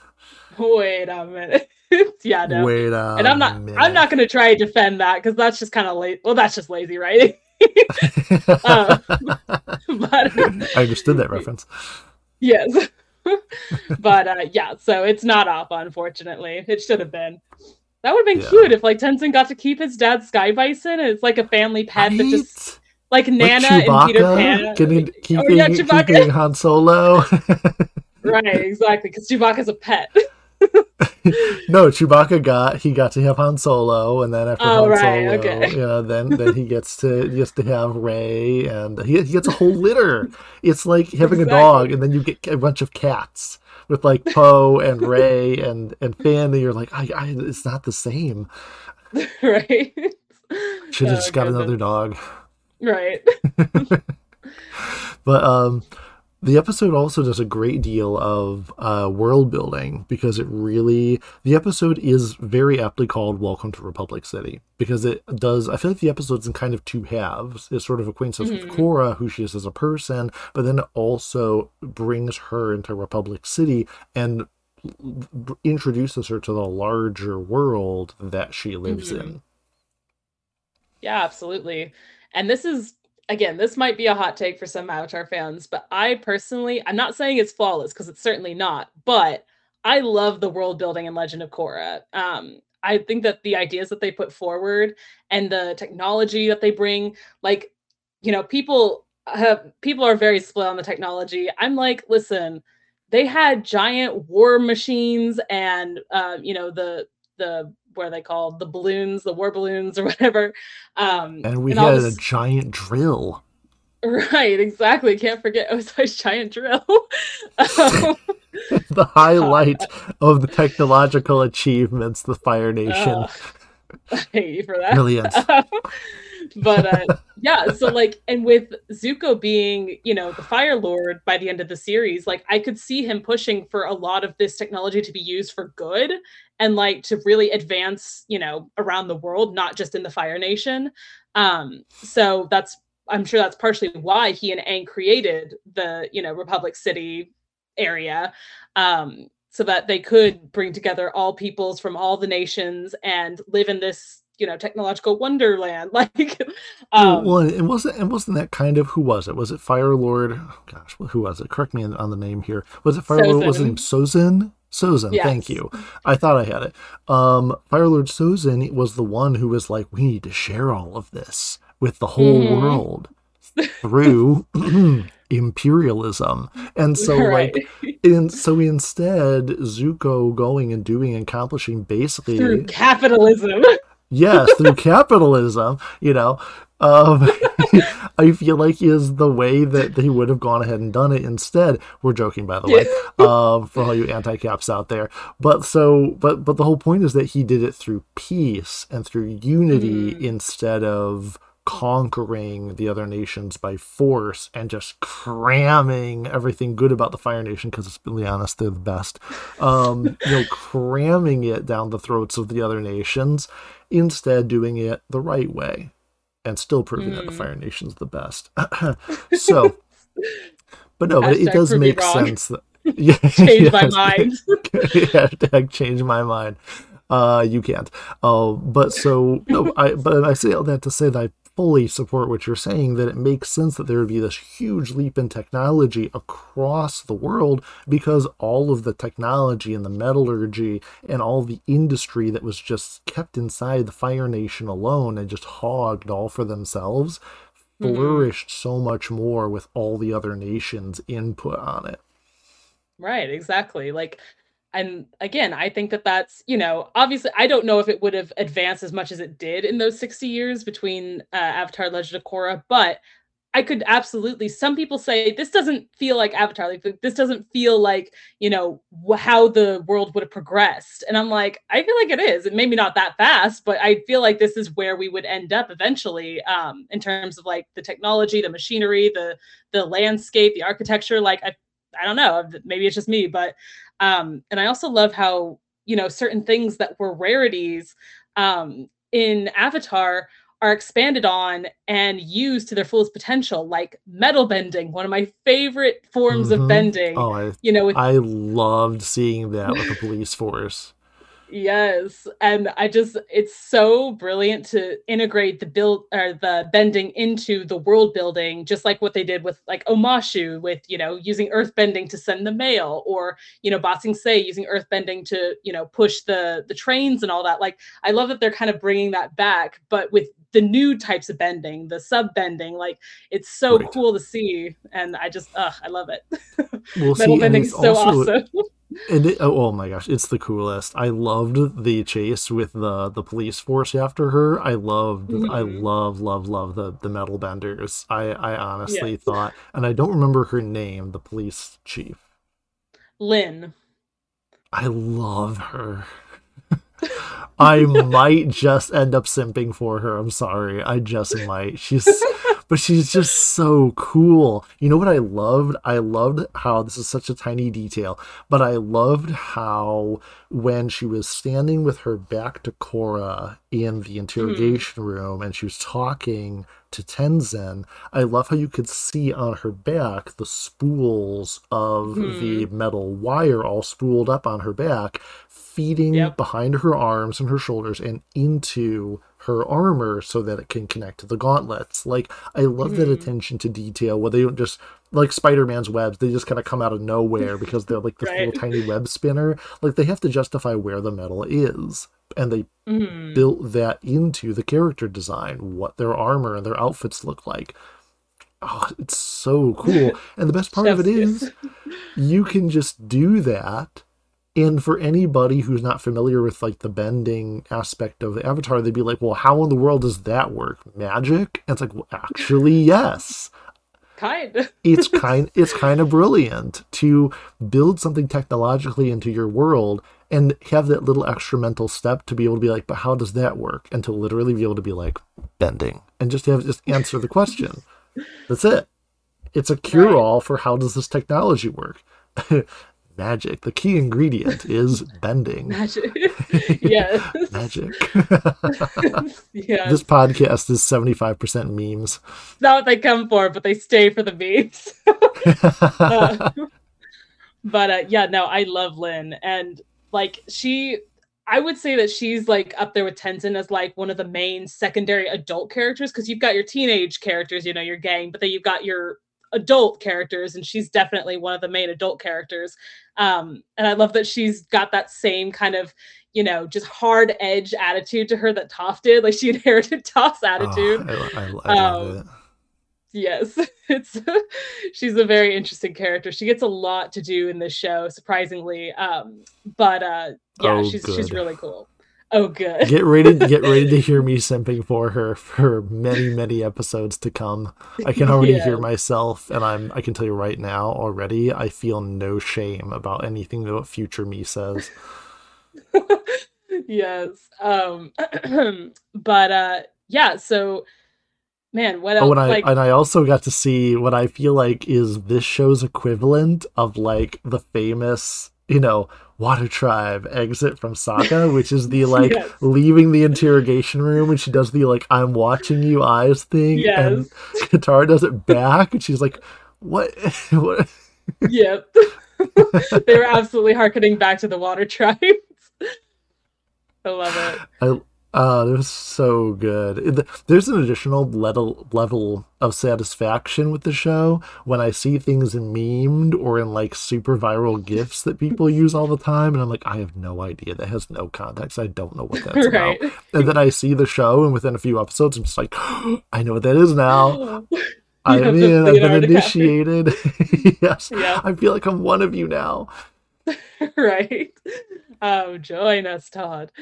wait a minute yeah no
wait a
and i'm not
minute.
i'm not going to try to defend that because that's just kind of late well that's just lazy writing uh,
but i understood that reference
yes but uh, yeah, so it's not Appa, unfortunately. It should have been. That would have been yeah. cute if like Tenzin got to keep his dad's sky bison. it's like a family pet right? that just like Nana like and Peter Pan.
Getting, keeping, oh, yeah, Chewbacca. keeping Han Solo.
right, exactly. Because Chewbacca's a pet.
no, Chewbacca got he got to have Han Solo, and then after oh, Han right, Solo, okay. you know, then then he gets to gets to have Rey, and he, he gets a whole litter. It's like having exactly. a dog, and then you get a bunch of cats with like Poe and Rey and and Finn, and you're like, I, I it's not the same.
right.
Should have oh, just got another dog.
Right.
but um the episode also does a great deal of uh, world building because it really the episode is very aptly called welcome to republic city because it does i feel like the episode's in kind of two halves it sort of acquaints us mm-hmm. with korra who she is as a person but then it also brings her into republic city and introduces her to the larger world that she lives mm-hmm. in
yeah absolutely and this is again, this might be a hot take for some Avatar fans, but I personally, I'm not saying it's flawless because it's certainly not, but I love the world building in Legend of Korra. Um, I think that the ideas that they put forward and the technology that they bring, like, you know, people have people are very split on the technology. I'm like, listen, they had giant war machines and uh, you know, the the what are they called the balloons the war balloons or whatever um
and we and had this... a giant drill.
Right exactly can't forget Ozai's giant drill.
Um, the highlight uh, of the technological achievements the fire nation. Uh,
for that.
Brilliant
but uh, yeah, so like, and with Zuko being, you know, the Fire Lord by the end of the series, like I could see him pushing for a lot of this technology to be used for good and like to really advance, you know, around the world, not just in the Fire Nation. Um, so that's I'm sure that's partially why he and Aang created the, you know, Republic City area. Um, so that they could bring together all peoples from all the nations and live in this you know technological wonderland like
um, well it wasn't it wasn't that kind of who was it was it fire lord oh, gosh who was it correct me on the name here was it fire lord was it named sozin sozin yes. thank you i thought i had it um fire lord sozin was the one who was like we need to share all of this with the whole mm-hmm. world through imperialism. And so right. like and so instead Zuko going and doing and accomplishing basically
through capitalism.
yes, through capitalism, you know, um, I feel like is the way that they would have gone ahead and done it instead. We're joking, by the way, um, for all you anti-caps out there. But so, but but the whole point is that he did it through peace and through unity mm. instead of conquering the other nations by force and just cramming everything good about the Fire Nation because let's be honest, they're the best. Um, you know, cramming it down the throats of the other nations, instead doing it the right way and still proving mm. that the mm. Fire Nation's the best. so, but no, but it does make sense that.
Yeah, change my mind.
Hashtag change my mind. Uh, you can't. Uh, but so no, I but I say all that to say that I fully support what you're saying that it makes sense that there would be this huge leap in technology across the world because all of the technology and the metallurgy and all the industry that was just kept inside the Fire Nation alone and just hogged all for themselves mm-hmm. flourished so much more with all the other nations' input on it.
Right, exactly. Like and again i think that that's you know obviously i don't know if it would have advanced as much as it did in those 60 years between uh, avatar legend of korra but i could absolutely some people say this doesn't feel like avatar like this doesn't feel like you know how the world would have progressed. And i'm like i feel like it is and maybe not that fast but i feel like this is where we would end up eventually um in terms of like the technology the machinery the the landscape the architecture like i I don't know, maybe it's just me, but um, and I also love how, you know, certain things that were rarities um, in Avatar are expanded on and used to their fullest potential, like metal bending, one of my favorite forms mm-hmm. of bending.
Oh, I, you know, with... I loved seeing that with the police force.
Yes, and I just it's so brilliant to integrate the build or the bending into the world building, just like what they did with like Omashu with you know using earth bending to send the mail, or you know Ba Sing Se using earth bending to you know push the the trains and all that. Like I love that they're kind of bringing that back, but with the new types of bending, the sub bending, like it's so right. cool to see, and I just ugh, I love it. We'll Metal bending is so awesome.
And it, oh, oh, my gosh, it's the coolest. I loved the chase with the the police force after her. I loved, mm-hmm. I love, love, love the the metal benders. I I honestly yes. thought, and I don't remember her name, the police chief.
Lin.
I love her. I might just end up simping for her. I'm sorry. I just might. She's but she's just so cool. You know what I loved? I loved how this is such a tiny detail, but I loved how when she was standing with her back to Korra in the interrogation mm-hmm. room and she was talking to Tenzin, I love how you could see on her back the spools of mm. the hmm. metal wire all spooled up on her back, feeding yep. behind her arms and her shoulders and into her armor so that it can connect to the gauntlets. Like I love mm. that hmm. attention to detail where they don't just like Spider-Man's webs, they just kind of come out of nowhere because they're like this right. little tiny web spinner. Like they have to justify where the metal is. And they mm. built that into the character design, what their armor and their outfits look like. Oh, it's so cool. And the best part of it is you can just do that and for anybody who's not familiar with like the bending aspect of the avatar, they'd be like, well, how in the world does that work? Magic? And it's like, well, actually, yes.
Kind.
it's kind it's kind of brilliant to build something technologically into your world and have that little extra mental step to be able to be like, but how does that work? And to literally be able to be like bending and just have just answer the question. That's it. It's a cure all right. for how does this technology work. Magic. The key ingredient is bending.
Magic. yes.
magic. yeah. This podcast is 75% memes.
It's not what they come for, but they stay for the memes. uh, but uh, yeah, no, I love Lin. And like she I would say that she's like up there with Tenzin as like one of the main secondary adult characters because you've got your teenage characters, you know, your gang, but then you've got your adult characters, and she's definitely one of the main adult characters. Um, and I love that she's got that same kind of you know, just hard edge attitude to her that Toph did. Like she inherited Toph's attitude.
Oh, I, I, I love um, it.
Yes, it's she's a very interesting character. She gets a lot to do in this show, surprisingly. Um, but uh, yeah, oh, she's good. she's really cool. Oh, good.
get ready, get ready to hear me simping for her for many, many episodes to come. I can already yeah. hear myself, and I'm. I can tell you right now already. I feel no shame about anything that future me says.
yes. Um. but uh, yeah. So man, what else?
Oh, and I
like...
and I also got to see what I feel like is this show's equivalent of like the famous, you know, Water Tribe exit from Sokka, which is the like yes. leaving the interrogation room and she does the like I'm watching you eyes thing yes. and Katara does it back and she's like, What what
Yep. they were absolutely harkening back to the Water Tribes. I love it.
I uh, was so good. There's an additional level level of satisfaction with the show when I see things in memed or in like super viral gifs that people use all the time, and I'm like, I have no idea. That has no context. I don't know what that's right. about. And then I see the show, and within a few episodes, I'm just like, oh, I know what that is now. I'm in. I've been initiated. yes. Yeah. I feel like I'm one of you now.
right. Oh, join us, Todd.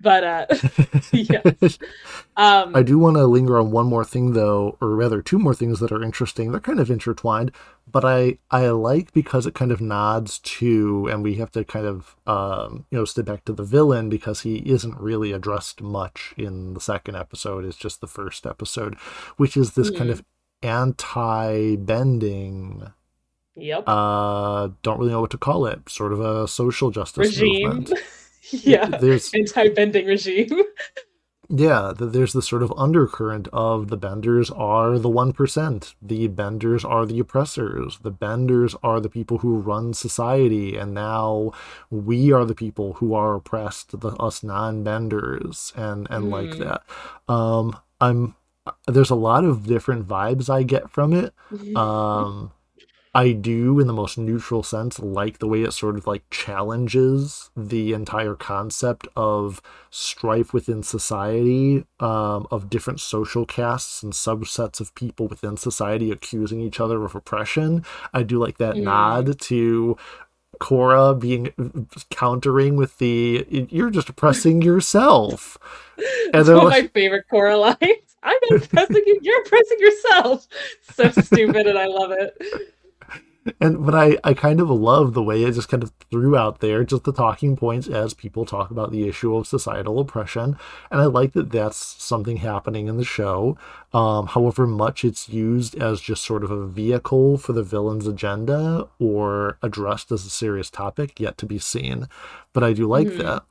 But uh yes.
Um I do want to linger on one more thing though, or rather two more things that are interesting. They're kind of intertwined, but I I like because it kind of nods to and we have to kind of um you know step back to the villain because he isn't really addressed much in the second episode. It's just the first episode, which is this mm-hmm. kind of anti-bending
Yep.
Uh, don't really know what to call it. Sort of a social justice
regime.
movement.
yeah. There's anti-bending regime.
yeah, there's the sort of undercurrent of the benders are the one percent. The benders are the oppressors. The benders are the people who run society, and now we are the people who are oppressed. The us non-benders, and and mm. like that. Um, I'm there's a lot of different vibes I get from it. Um I do, in the most neutral sense, like the way it sort of like challenges the entire concept of strife within society, um, of different social castes and subsets of people within society accusing each other of oppression. I do like that mm. nod to Korra being countering with the "you're just oppressing yourself."
And one of like, my favorite Korra lines. I'm oppressing you. You're oppressing yourself. So stupid, and I love it
and but I, I kind of love the way it just kind of threw out there just the talking points as people talk about the issue of societal oppression. And i like that that's something happening in the show. Um, however much it's used as just sort of a vehicle for the villain's agenda or addressed as a serious topic yet to be seen. But i do like mm-hmm. that.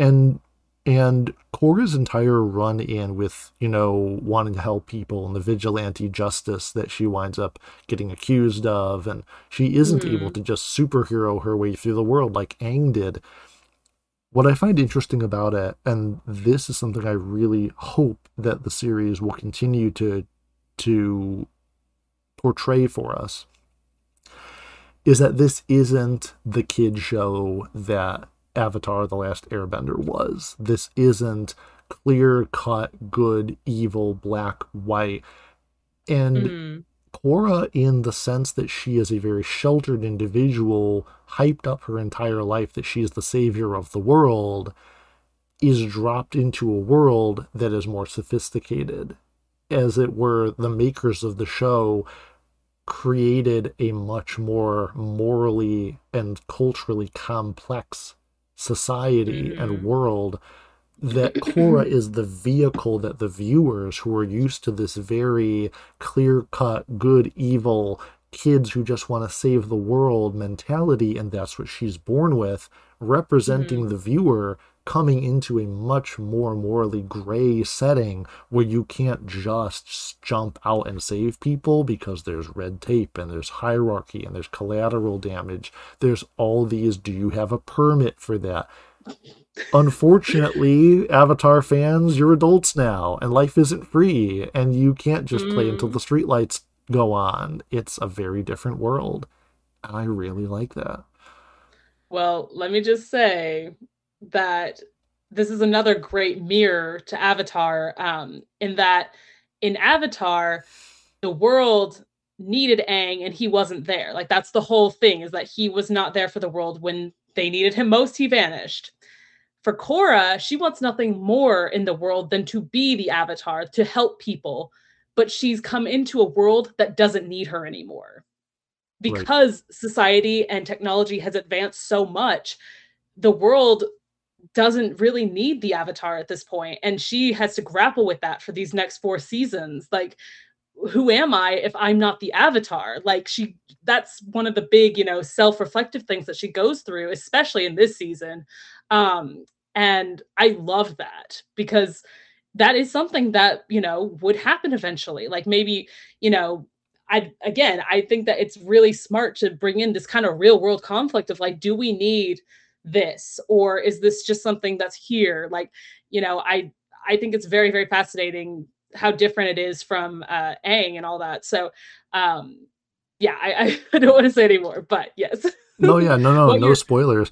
And and Korra's entire run in with, you know, wanting to help people and the vigilante justice that she winds up getting accused of, and she isn't mm. able to just superhero her way through the world like Aang did. What I find interesting about it, and this is something I really hope that the series will continue to to portray for us, is that this isn't the kid show that Avatar The Last Airbender was. This isn't clear cut, good, evil, black, white. And mm. Korra, in the sense that she is a very sheltered individual, hyped up her entire life that she is the savior of the world, is dropped into a world that is more sophisticated. As it were, the makers of the show created a much more morally and culturally complex society mm-hmm. and world that Korra is the vehicle that the viewers who are used to this very clear cut, good, evil, kids who just want to save the world mentality, and that's what she's born with, representing mm-hmm. the viewer coming into a much more morally gray setting where you can't just jump out and save people because there's red tape and there's hierarchy and there's collateral damage. There's all these do you have a permit for that? Unfortunately, Avatar fans, you're adults now and life isn't free and you can't just play until mm. the streetlights go on. It's a very different world. And I really like that.
Well, let me just say that this is another great mirror to Avatar, um, in that in Avatar, the world needed Aang and he wasn't there. Like that's the whole thing is that he was not there for the world when they needed him most, he vanished. For Korra, she wants nothing more in the world than to be the avatar, to help people, but she's come into a world that doesn't need her anymore. Because right. society and technology has advanced so much, the world doesn't really need the avatar at this point and she has to grapple with that for these next four seasons. Like who am i if i'm not the avatar? Like she that's one of the big you know self-reflective things that she goes through especially in this season. Um and i love that because that is something that you know would happen eventually. Like maybe you know I again, I think that it's really smart to bring in this kind of real world conflict of like, do we need this or is this just something that's here? Like you know i i think it's very very fascinating how different it is from uh Aang and all that. So um yeah i i don't want to say anymore but yes.
No yeah no no no spoilers.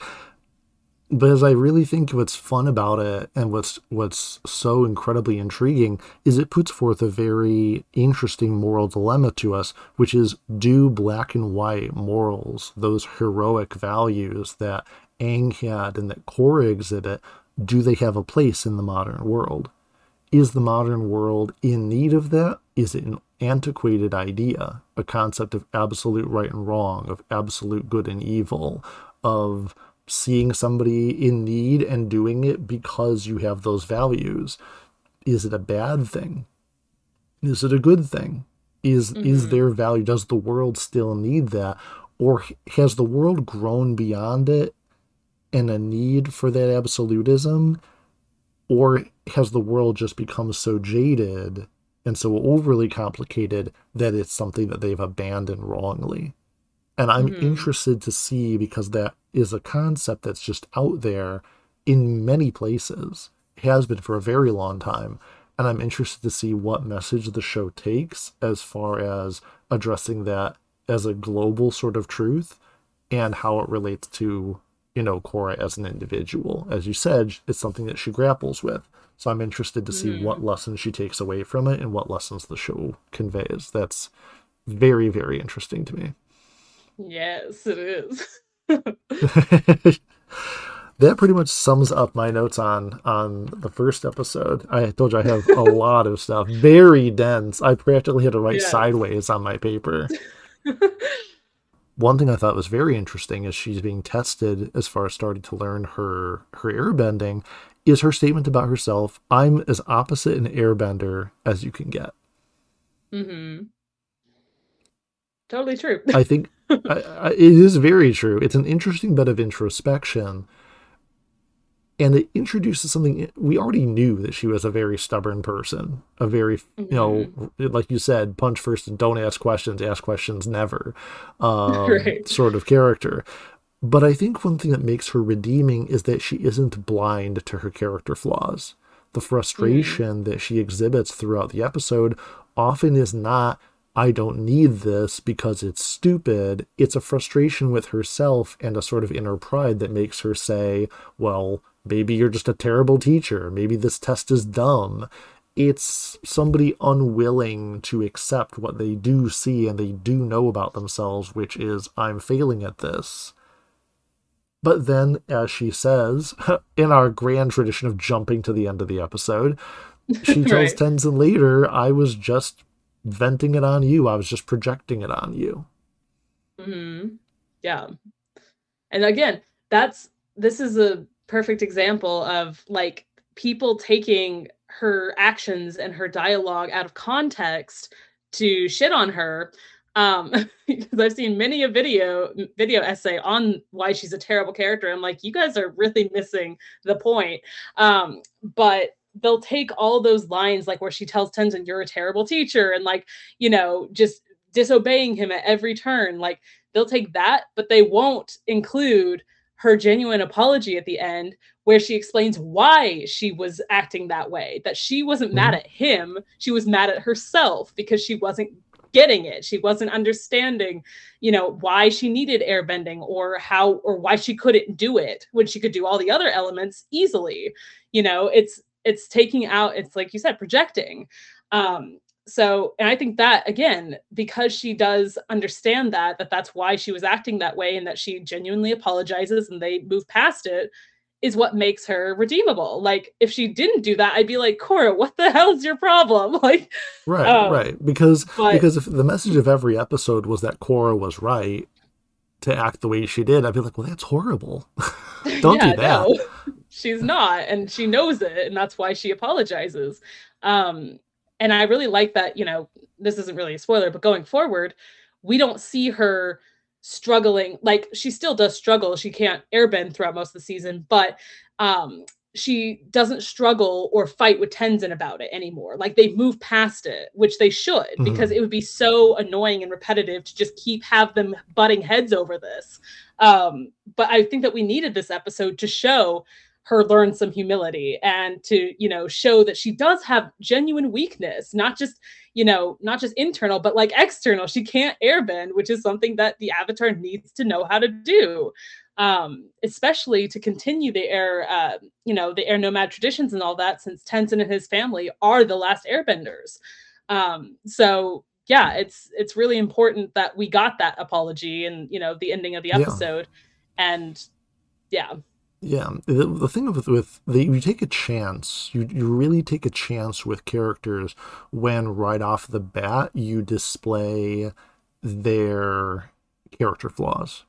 But as I really think what's fun about it and what's what's so incredibly intriguing is it puts forth a very interesting moral dilemma to us, which is do black and white morals, those heroic values that Aang had and that Korra exhibit, do they have a place in the modern world? Is the modern world in need of that? Is it an antiquated idea, a concept of absolute right and wrong, of absolute good and evil, of seeing somebody in need and doing it because you have those values? Is it a bad thing? Is it a good thing? Is mm-hmm. is their value? Does the world still need that? Or has the world grown beyond it and a need for that absolutism? Or has the world just become so jaded and so overly complicated that it's something that they've abandoned wrongly? And I'm mm-hmm. interested to see because that is a concept that's just out there in many places, it has been for a very long time. And I'm interested to see what message the show takes as far as addressing that as a global sort of truth and how it relates to you know Korra as an individual. As you said, it's something that she grapples with. So I'm interested to see mm. what lessons she takes away from it and what lessons the show conveys. That's very, very interesting to me.
Yes, it is.
that pretty much sums up my notes on on the first episode. I told you I have a lot of stuff, very dense. I practically had to write yes. sideways on my paper one thing I thought was very interesting is she's being tested as far as starting to learn her her airbending is her statement about herself i'm as opposite an airbender as you can get.
Mm-hmm. Totally true.
I think I, I, it is very true. It's an interesting bit of introspection and it introduces something we already knew that she was a very stubborn person a very mm-hmm. you know mm-hmm. like you said punch first and don't ask questions ask questions never um, right. sort of character but i think one thing that makes her redeeming is that she isn't blind to her character flaws the frustration mm-hmm. that she exhibits throughout the episode often is not I don't need this because it's stupid. It's a frustration with herself and a sort of inner pride that makes her say, well, Maybe you're just a terrible teacher. Maybe this test is dumb. It's somebody unwilling to accept what they do see and they do know about themselves, which is, I'm failing at this. But then, as she says, in our grand tradition of jumping to the end of the episode, she tells right. Tenzin later, I was just venting it on you. I was just projecting it on you.
Hmm. Yeah. And again, that's this is a perfect example of like people taking her actions and her dialogue out of context to shit on her. Um because i've seen many a video video essay on why she's a terrible character. I'm like you guys are really missing the point. Um but they'll take all those lines like where she tells tenzin you're a terrible teacher and like you know just disobeying him at every turn. Like they'll take that but they won't include her genuine apology at the end where she explains why she was acting that way that she wasn't mm-hmm. mad at him she was mad at herself because she wasn't getting it. She wasn't understanding, you know, why she needed airbending or how or why she couldn't do it when she could do all the other elements easily. You know, it's it's taking out it's like you said projecting. Um so and i think that again because she does understand that that that's why she was acting that way and that she genuinely apologizes and they move past it is what makes her redeemable. Like if she didn't do that, I'd be like, Korra what the hell is your problem? Like
Right, um, right. Because but, because if the message of every episode was that Korra was right to act the way she did, I'd be like, Well, that's horrible. Don't yeah, do that. No,
she's not, and she knows it, and that's why she apologizes. Um, and I really like that, you know, this isn't really a spoiler, but going forward, we don't see her struggling like she still does struggle she can't airbend throughout most of the season but um she doesn't struggle or fight with Tenzin about it anymore. Like they move past it, which they should, mm-hmm. because it would be so annoying and repetitive to just keep have them butting heads over this. Um, but I think that we needed this episode to show her learn some humility and to you know show that she does have genuine weakness not just you know not just internal but like external. She can't airbend which is something that the avatar needs to know how to do um especially to continue the air uh you know the air nomad traditions and all that since Tenzin and his family are the last airbenders. Um so yeah it's it's really important that we got that apology and you know the ending of the episode. Yeah. and yeah
yeah, the, the thing with with the, you take a chance. You you really take a chance with characters when right off the bat you display their character flaws.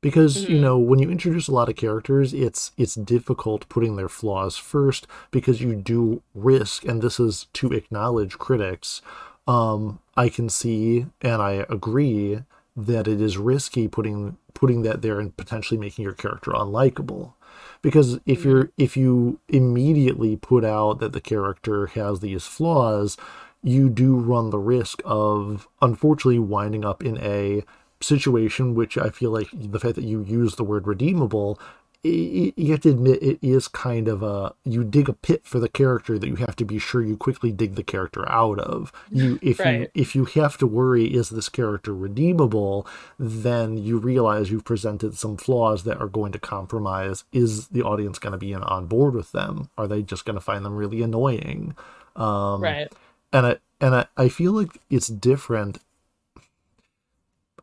Because mm-hmm. you know when you introduce a lot of characters, it's it's difficult putting their flaws first because you do risk, and this is to acknowledge critics. Um, I can see and I agree that it is risky putting putting that there and potentially making your character unlikable because if mm-hmm. you're if you immediately put out that the character has these flaws you do run the risk of unfortunately winding up in a situation which i feel like the fact that you use the word redeemable you have to admit it is kind of a you dig a pit for the character that you have to be sure you quickly dig the character out of. You if right. you if you have to worry is this character redeemable? Then you realize you've presented some flaws that are going to compromise. Is the audience going to be on board with them? Are they just going to find them really annoying?
Um, right.
and i and I, I feel like it's different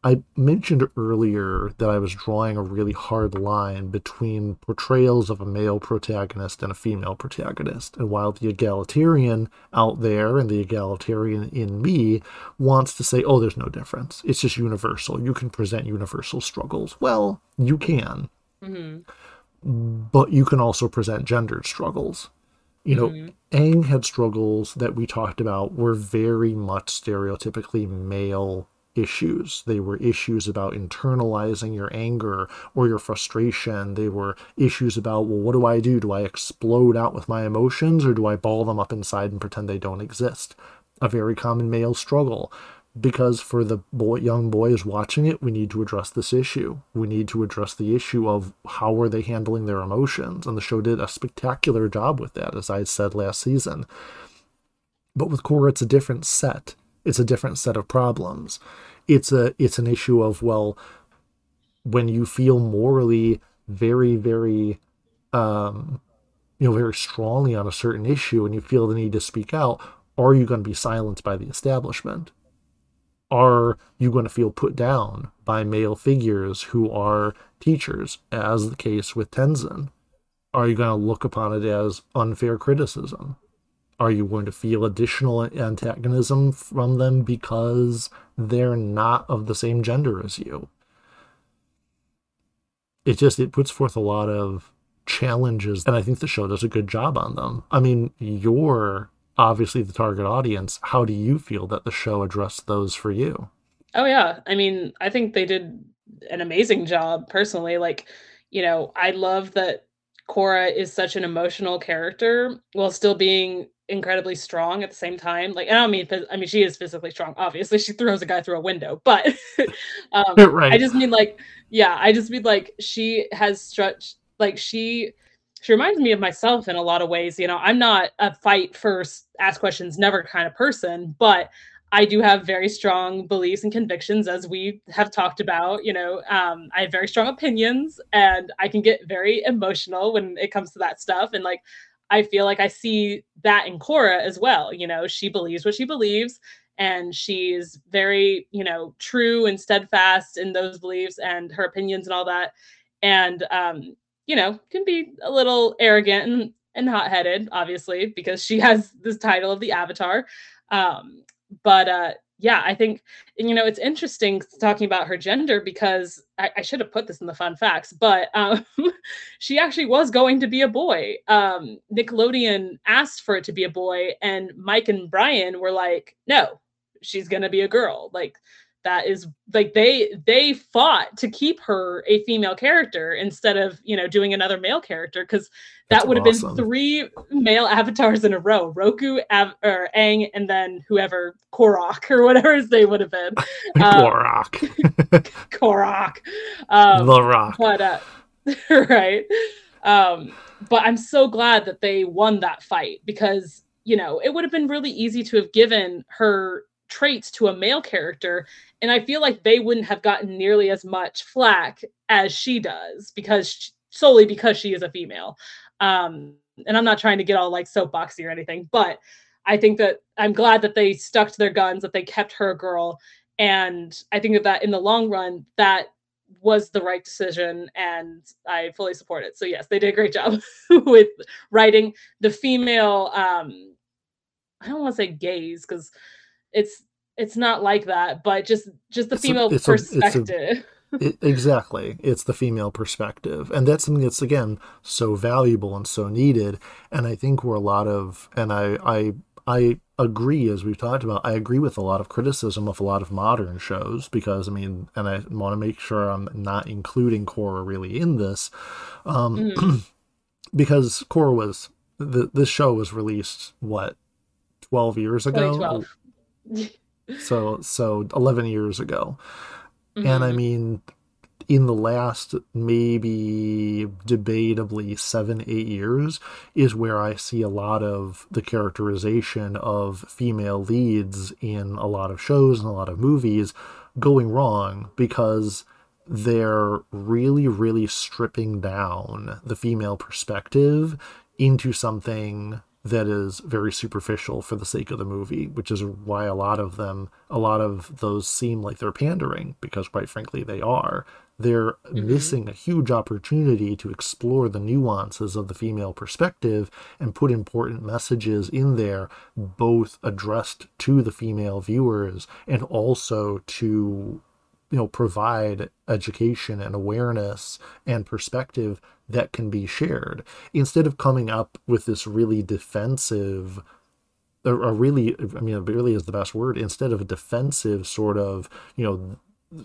I mentioned earlier that I was drawing a really hard line between portrayals of a male protagonist and a female protagonist. And while the egalitarian out there and the egalitarian in me wants to say, oh, there's no difference, it's just universal. You can present universal struggles. Well, you can. Mm-hmm. But you can also present gendered struggles. You know, mm-hmm. Aang had struggles that we talked about were very much stereotypically male issues. They were issues about internalizing your anger or your frustration. They were issues about, well, what do I do? Do I explode out with my emotions or do I ball them up inside and pretend they don't exist? A very common male struggle. Because for the boy, young boys watching it, we need to address this issue. We need to address the issue of how are they handling their emotions. And the show did a spectacular job with that, as I said last season. But with Korra, it's a different set it's a different set of problems. It's a it's an issue of well, when you feel morally very very um, you know very strongly on a certain issue and you feel the need to speak out, are you going to be silenced by the establishment? Are you going to feel put down by male figures who are teachers, as the case with Tenzin? Are you going to look upon it as unfair criticism? Are you going to feel additional antagonism from them because they're not of the same gender as you? It just it puts forth a lot of challenges and I think the show does a good job on them. I mean, you're obviously the target audience. How do you feel that the show addressed those for you?
Oh yeah. I mean, I think they did an amazing job personally. Like, you know, I love that Korra is such an emotional character while still being incredibly strong at the same time. Like I don't mean I mean she is physically strong. Obviously, she throws a guy through a window, but um, right. I just mean like yeah, I just mean like she has stretched like she she reminds me of myself in a lot of ways. You know, I'm not a fight first, ask questions never kind of person, but I do have very strong beliefs and convictions, as we have talked about. You know, um, I have very strong opinions, and I can get very emotional when it comes to that stuff. And like, I feel like I see that in Korra as well. You know, she believes what she believes, and she's very, you know, true and steadfast in those beliefs and her opinions and all that. And um, you know, can be a little arrogant and, and hot-headed, obviously, because she has this title of the Avatar. Um, but uh, yeah, I think you know it's interesting talking about her gender because I, I should have put this in the fun facts, but um, she actually was going to be a boy. Um, Nickelodeon asked for it to be a boy, and Mike and Bryan were like, "No, she's gonna be a girl." Like that is like they they fought to keep her a female character instead of you know doing another male character because that would have awesome. been three male avatars in a row roku Av- or Aang and then whoever korok or whatever his name would have been.
Um, korok.
Korok. Um,
the rock.
but uh, right. Um but i'm so glad that they won that fight because you know it would have been really easy to have given her traits to a male character and i feel like they wouldn't have gotten nearly as much flack as she does because she, solely because she is a female. Um and i'm not trying to get all like soapboxy or anything but i think that i'm glad that they stuck to their guns that they kept her a girl and i think that that in the long run that was the right decision and i fully support it. So yes they did a great job with writing the female um i don't want to say gaze because it's it's not like that but just just the it's female a, perspective
a, a, it, exactly. It's the female perspective. And that's something that's again so valuable and so needed. And i think where a lot of and i i i agree as we've talked about i agree with a lot of criticism of a lot of modern shows because i mean and i want to make sure i'm not including Korra really in this um mm. because Korra was the, this show was released what 12 years ago so so 11 years ago mm-hmm. and i mean in the last maybe debatably seven eight years is where i see a lot of the characterization of female leads in a lot of shows and a lot of movies going wrong because they're really really stripping down the female perspective into something that is very superficial for the sake of the movie, which is why a lot of them, a lot of those seem like they're pandering, because quite frankly, they are. They're mm-hmm. missing a huge opportunity to explore the nuances of the female perspective and put important messages in there, both addressed to the female viewers and also to you know provide education and awareness and perspective that can be shared. Instead of coming up with this really defensive a really i mean really is the best word instead of a defensive sort of you know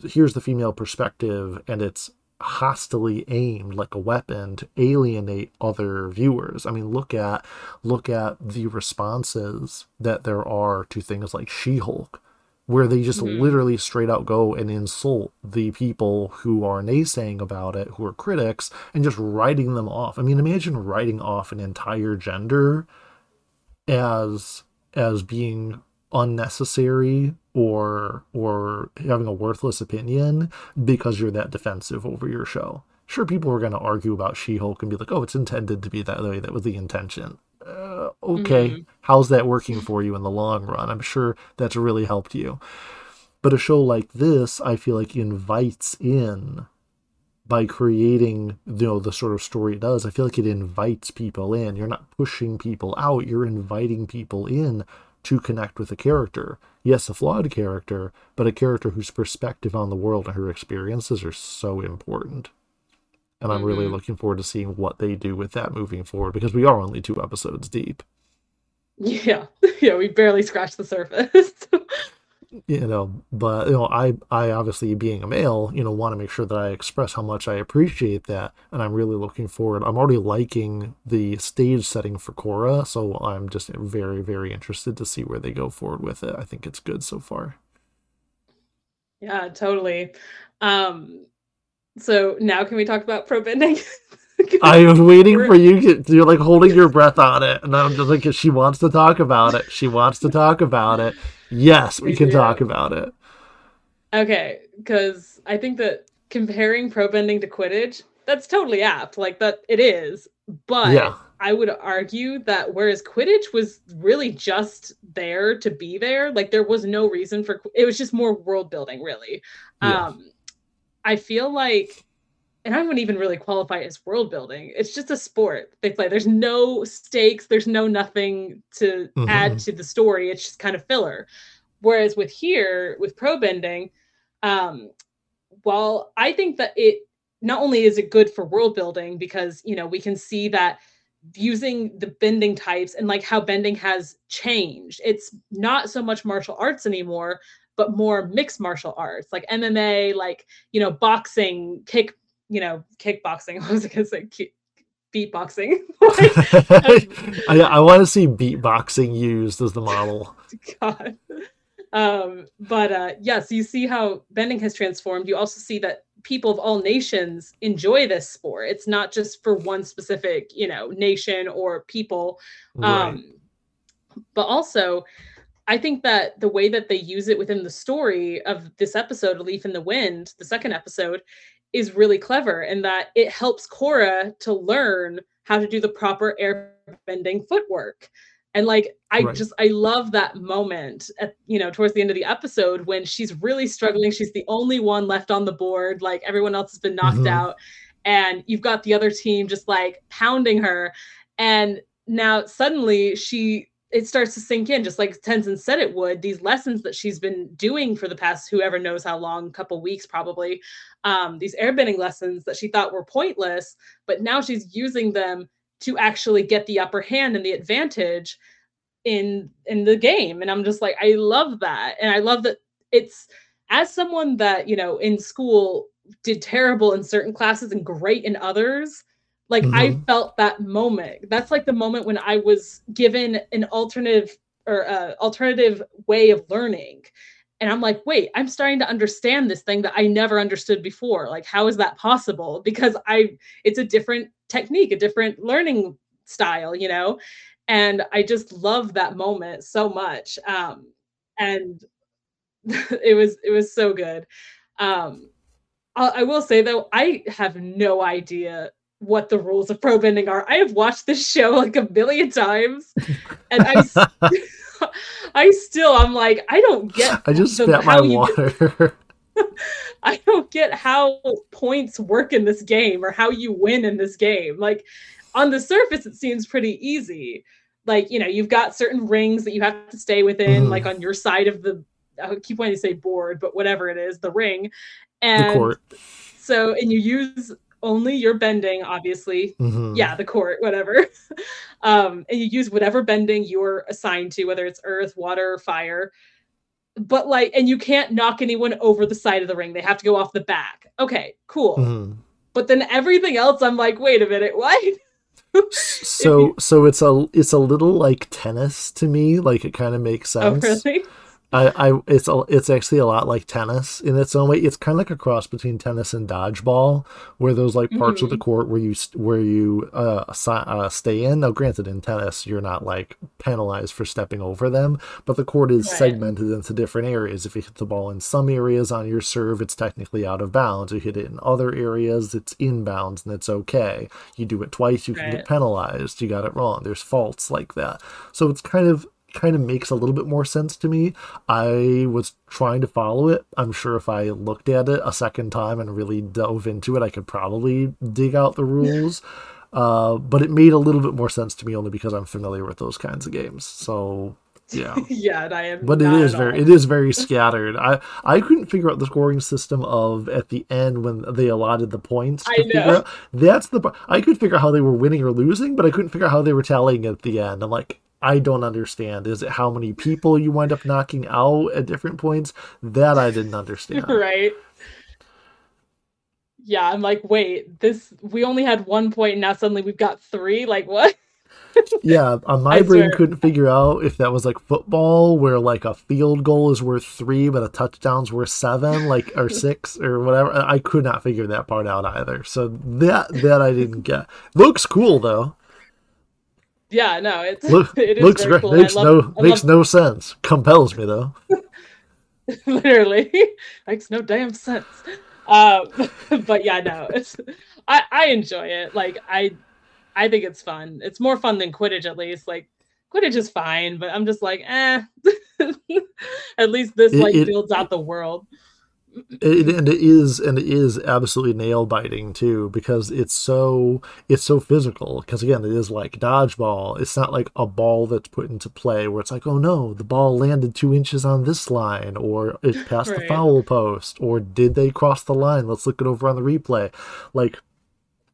here's the female perspective and it's hostily aimed like a weapon to alienate other viewers. I mean look at look at the responses that there are to things like she-hulk where they just mm-hmm. literally straight out go and insult the people who are naysaying about it, who are critics, and just writing them off. I mean, imagine writing off an entire gender as as being unnecessary or or having a worthless opinion because you're that defensive over your show. Sure, people are going to argue about She-Hulk and be like, "Oh, it's intended to be that way. That was the intention." Uh, okay, mm-hmm. how's that working for you in the long run? I'm sure that's really helped you. But a show like this, I feel like invites in by creating you know the sort of story it does i feel like it invites people in you're not pushing people out you're inviting people in to connect with a character yes a flawed character but a character whose perspective on the world and her experiences are so important and I'm mm-hmm. really looking forward to seeing what they do with that moving forward because we are only two episodes deep.
Yeah, yeah, we barely scratched the surface.
you know, but you know, I I obviously being a male, you know, want to make sure that I express how much I appreciate that, and I'm really looking forward. I'm already liking the stage setting for Korra, so I'm just very very interested to see where they go forward with it. I think it's good so far.
Yeah, totally. Um so now can we talk about pro bending?
I was waiting for you. To, you're like holding your breath on it, and I'm just like, she wants to talk about it. She wants to talk about it. Yes, we can talk about it.
Okay, because I think that comparing pro bending to Quidditch, that's totally apt. Like that, it is. But yeah. I would argue that whereas Quidditch was really just there to be there, like there was no reason for it was just more world building, really. Yeah. Um, I feel like, and I wouldn't even really qualify as world building. It's just a sport they play. There's no stakes. There's no nothing to mm-hmm. add to the story. It's just kind of filler. Whereas with here, with pro bending, um, while I think that it not only is it good for world building because you know we can see that using the bending types and like how bending has changed. It's not so much martial arts anymore, but more mixed martial arts, like MMA, like you know, boxing, kick, you know, kickboxing. I was gonna say beatboxing.
I, I want to see beatboxing used as the model.
God. Um, but uh, yes, you see how bending has transformed. You also see that people of all nations enjoy this sport. It's not just for one specific, you know, nation or people. Right. Um, but also, I think that the way that they use it within the story of this episode, A Leaf in the Wind, the second episode, is really clever in that it helps Korra to learn how to do the proper air bending footwork. And like i right. just i love that moment at you know towards the end of the episode when she's really struggling. She's the only one left on the board. Like everyone else has been knocked mm-hmm. out. And you've got the other team just like pounding her. And now suddenly she it starts to sink in just like Tenzin said it would these lessons that she's been doing for the past whoever knows how long couple weeks probably um, these airbending lessons that she thought were pointless but now she's using them to actually get the upper hand and the advantage in in the game. And i'm just like i love that. And i love that it's as someone that you know in school did terrible in certain classes and great in others like mm-hmm. i felt that moment. That's like the moment when i was given an alternative or uh, alternative way of learning. And i'm like wait i'm starting to understand this thing that i never understood before. Like how is that possible? Because i it's a different technique a different learning style you know? And i just love that moment so much um and it was it was so good. Um I, I will say though i have no idea what the rules of pro bending are i have watched this show like a million times and i I still, I'm like, I don't get.
I just the, my water.
I don't get how points work in this game or how you win in this game. Like on the surface, it seems pretty easy. Like, you know, you've got certain rings that you have to stay within, mm-hmm. like on your side of the, I keep wanting to say board, but whatever it is, the ring. And so, and you use only your bending, obviously. Mm-hmm. Yeah, the court, whatever. um, and you use whatever bending you're assigned to, whether it's earth, water, fire. But like, and you can't knock anyone over the side of the ring. They have to go off the back. Okay, cool. Mm-hmm. But then everything else, I'm like, wait a minute, what?
so you... so it's a it's a little like tennis to me. Like it kind of makes oh,
sense. Oh, really?
I, I it's a, it's actually a lot like tennis in its own way. It's kind of like a cross between tennis and dodgeball, where those like parts mm-hmm. of the mm-hmm. court where you where you uh, uh, stay in. Now, granted, in tennis you're not like penalized for stepping over them, but the court is right. segmented into different areas. If you hit the ball in some areas on your serve, it's technically out of bounds. You hit it in other areas, it's inbounds, and it's okay. You do it twice, you right. can get penalized. You got it wrong. There's faults like that. So it's kind of kind of makes a little bit more sense to me. I was trying to follow it. I'm sure if I looked at it a second time and really dove into it, I could probably dig out the rules. Uh, but it made a little bit more sense to me only because I'm familiar with those kinds of games. So yeah,
yeah, and I am.
But it is very, it is very scattered. I I couldn't figure out the scoring system of at the end when they allotted the points.
I know.
Out. That's the I could figure out how they were winning or losing, but I couldn't figure out how they were tallying at the end. I'm like, I don't understand. Is it how many people you wind up knocking out at different points? That I didn't understand.
right. Yeah, I'm like, wait, this we only had one point and now suddenly we've got three. Like what?
yeah, uh, my I brain swear. couldn't figure out if that was like football, where like a field goal is worth three, but a touchdown's worth seven, like or six or whatever. I could not figure that part out either. So that that I didn't get. Looks cool though
yeah, no, it's
Look,
it is
looks great.
cool.
Makes
love,
no makes
love,
no sense. Compels me though.
literally makes no damn sense. Um, but yeah, no, it's I I enjoy it. Like I I think it's fun. It's more fun than Quidditch at least. Like Quidditch is fine, but I'm just like, eh. at least this
It,
like
it,
builds out the world.
It, and it is and it is absolutely nail biting too because it's so it's so physical. Because again it is like dodgeball. It's not like a ball that's put into play where it's like oh no the ball landed two inches on this line or it passed the foul post or did they cross the line? Let's look it over on the replay. Like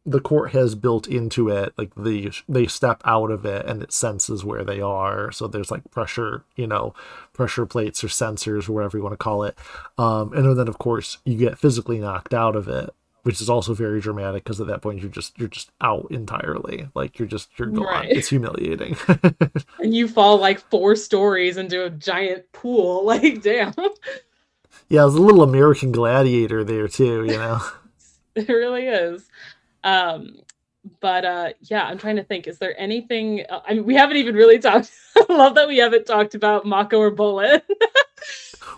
the court has built into it like the they step out of it and it senses where they are so there's like pressure you know pressure plates or sensors or whatever you want to call it um and then of course you get physically knocked out of it which is also very dramatic because at that point you're just you're just out entirely like you're just you're gone
Right.
it's humiliating
And you fall like four stories into a giant pool. Like, damn.
yeah there's a little american gladiator there too you know
It really is. Um, but uh, yeah, I'm trying to think. Is there anything? I mean, we haven't even really talked. I love that we haven't talked about Mako or Bolin.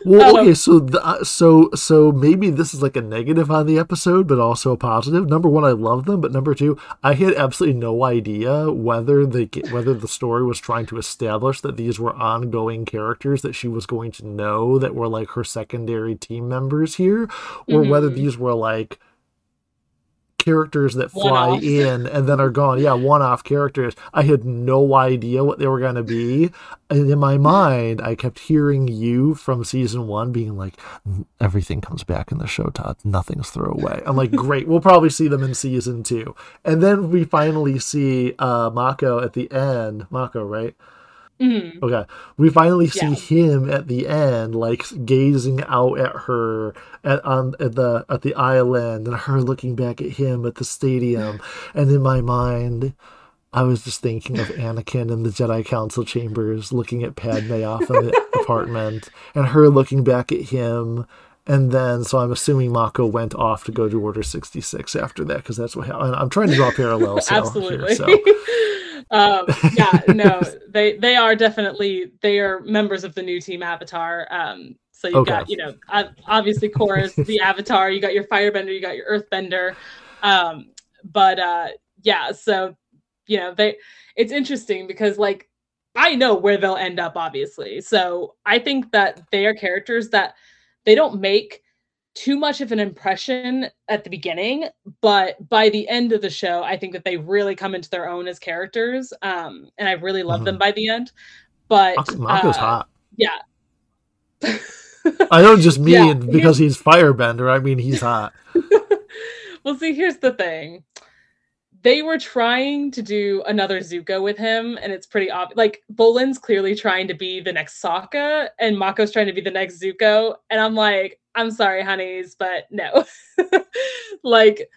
Well,
Um,
okay, so the, uh, so so maybe this is like a negative on the episode, but also a positive. Number one, I love them, but number two, I had absolutely no idea whether the whether the story was trying to establish that these were ongoing characters that she was going to know that were like her secondary team members here, or whether
Mhm.
these were like characters that fly
One-offs.
in and then are gone. Yeah, one-off characters. I had no idea what they were going to be. And in my mind, I kept hearing you from season 1 being like everything comes back in the show, Todd. Nothing's throwaway. I'm like, "Great. We'll probably see them in season 2." And then we finally see uh Mako at the end. Mako, right?
Mhm.
Okay. We finally see
Yeah.
him at the end, like gazing out at her at on at the at the island and her looking back at him at the stadium. And in my mind, I was just thinking of Anakin in the Jedi Council chambers looking at Padme off in the apartment and her looking back at him. And then, so I'm assuming Mako went off to go to Order 66 after that, because that's what happened. I'm trying to draw parallels. so-
Absolutely.
Here, so.
um, yeah, no, they they are definitely they are members of the new team Avatar. Um, so you
Okay.
got you know ob- obviously Korra's the Avatar. You got your Firebender. You got your Earthbender. Um, but uh, yeah, so you know they it's interesting because like I know where they'll end up, obviously. So I think that they are characters that they don't make too much of an impression at the beginning, but by the end of the show, I think that they really come into their own as characters. Um, and I really love them by the end. But
Mako- Mako's
uh,
hot.
yeah.
I don't just mean
Yeah,
because he's firebender. I mean he's hot.
well, see, here's the thing. They were trying to do another Zuko with him, and it's pretty obvious. Like Bolin's clearly trying to be the next Sokka, and Mako's trying to be the next Zuko. And I'm like, I'm sorry, honeys, but no. like,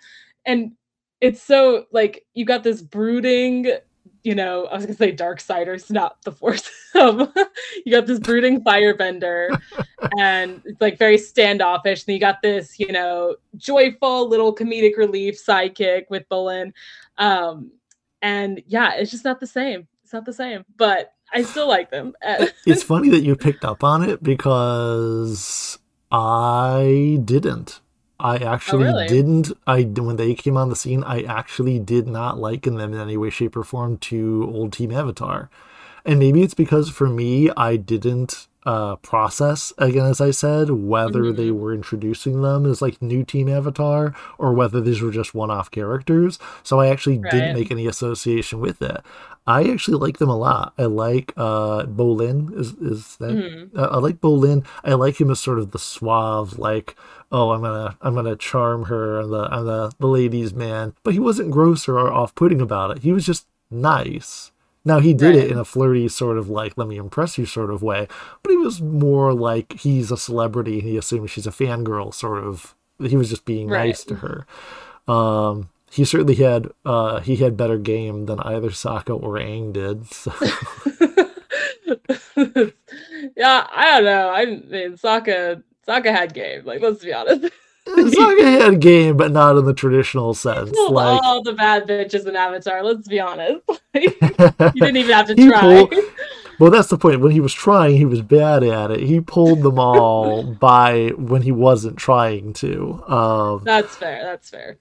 and it's so like you got this brooding, you know, I was gonna say dark siders, not the force. um, you got this brooding firebender, and it's like very standoffish. And you got this, you know, joyful little comedic relief sidekick with Bolin. Um, and yeah, it's just not the same. It's not the same, but I still like them.
It's funny that you picked up on it because I didn't. I actually
Oh, really?
didn't. I when they came on the scene, I actually did not liken them in any way, shape, or form to old Team Avatar. And maybe it's because for me, I didn't uh, process again, as I said, whether they
Mhm.
were introducing them as like new Team Avatar or whether these were just one-off characters. So I actually
Right.
didn't make any association with it. I actually like them a lot. I like uh Bolin is is that
mhm.
I I like Bolin. I like him as sort of the suave, like, oh, I'm gonna, I'm gonna charm her. I'm the, I'm the, the ladies' man. But he wasn't gross or off-putting about it. He was just nice. Now he did it in a flirty sort of like, let me impress you sort of way. But he was more like he's a celebrity and he assumes she's a fangirl sort of. He was just being
Right.
nice to her. Um, he certainly had, uh, he had better game than either Sokka or Aang did. So.
yeah, I don't know. I mean, Sokka, Sokka had game. Like, let's be honest.
Sokka had a game, but not in the traditional sense. Like
all the bad bitches in Avatar. Let's be honest. you didn't even have to try. Pulled,
well, that's the point. When he was trying, he was bad at it. He pulled them all by when he wasn't trying to. Um,
that's fair. That's fair.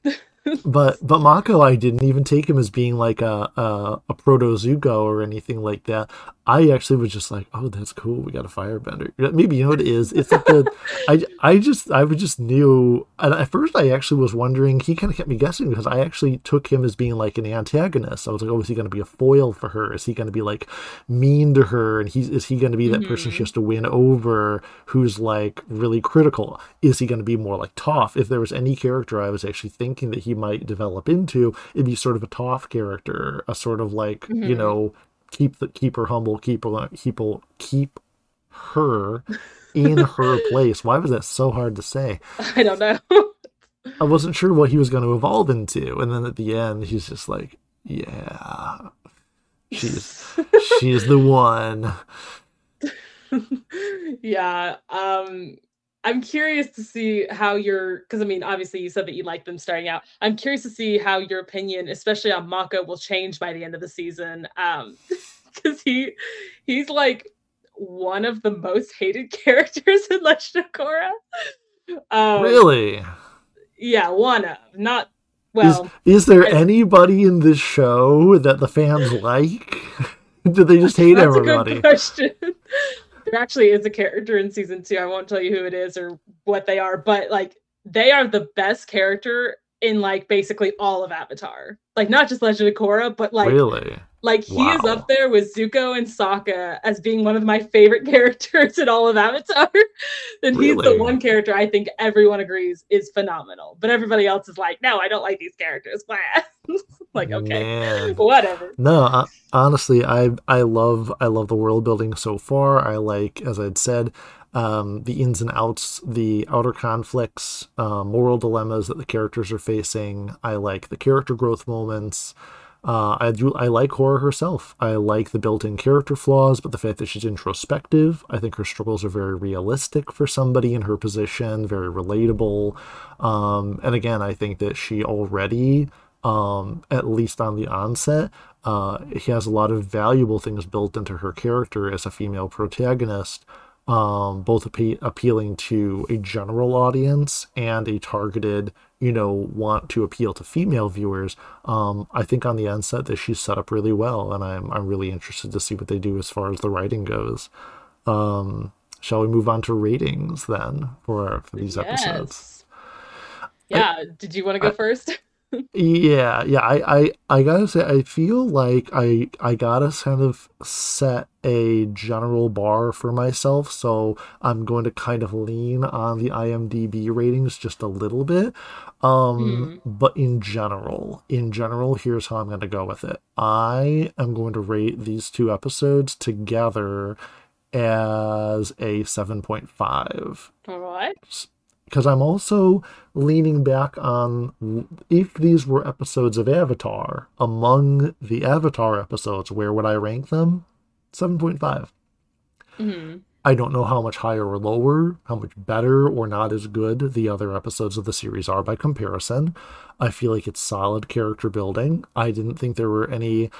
But but Mako, I didn't even take him as being like a a, a proto Zuko or anything like that. I actually was just like, oh, that's cool. We got a firebender. Maybe you know what it is. It's like the I I just I was just knew. And at first, I actually was wondering. He kind of kept me guessing because I actually took him as being like an antagonist. I was like, oh, is he going to be a foil for her? Is he going to be like mean to her? And he's is he going to be that mm-hmm. person she has to win over? Who's like really critical? Is he going to be more like Toph? If there was any character I was actually thinking that he might develop into, it'd be sort of a Toph character, a sort of like mm-hmm. you know keep the keep her humble, keep her keep her, keep her in her place. Why was that so hard to say?
I don't know.
I wasn't sure what he was going to evolve into, and then at the end, he's just like, "Yeah, she's she's the one."
yeah. Um. I'm curious to see how your because I mean obviously you said that you like them starting out. I'm curious to see how your opinion, especially on Mako, will change by the end of the season. Um because he he's like one of the most hated characters in Legend of Korra.
Um, really?
Yeah, one of not well.
Is, is there I, anybody in this show that the fans like? Do they just hate everybody?
A good question there actually is a character in season two. I won't tell you who it is or what they are, but like they are the best character in like basically all of Avatar. Like not just Legend of Korra, but like
really
like he wow. is up there with Zuko and Sokka as being one of my favorite characters in all of Avatar. and really? he's the one character I think everyone agrees is phenomenal. But everybody else is like, no, I don't like these characters. like, okay, Man. whatever.
No, uh, honestly, I I love I love the world building so far. I like, as I'd said, um, the ins and outs, the outer conflicts, uh, moral dilemmas that the characters are facing. I like the character growth moments. Uh, I do. I like Korra herself. I like the built-in character flaws, but the fact that she's introspective, I think her struggles are very realistic for somebody in her position, very relatable. Um, and again, I think that she already, um, at least on the onset, uh, he has a lot of valuable things built into her character as a female protagonist um, both appe- appealing to a general audience and a targeted, you know, want to appeal to female viewers. Um, I think on the onset that she's set up really well, and I'm I'm really interested to see what they do as far as the writing goes. Um, shall we move on to ratings then for for these yes. episodes?
Yeah. I, Did you want to go I, first?
yeah, yeah. I, I, I gotta say, I feel like I, I gotta kind of set a general bar for myself, so I'm going to kind of lean on the IMDb ratings just a little bit. Um, mm. but in general, in general, here's how I'm going to go with it. I am going to rate these two episodes together as a 7.5.
All right
because I'm also leaning back on if these were episodes of Avatar, among the Avatar episodes, where would I rank them? 7.5. Mm-hmm. I don't know how much higher or lower, how much better or not as good the other episodes of the series are by comparison. I feel like it's solid character building. I didn't think there were any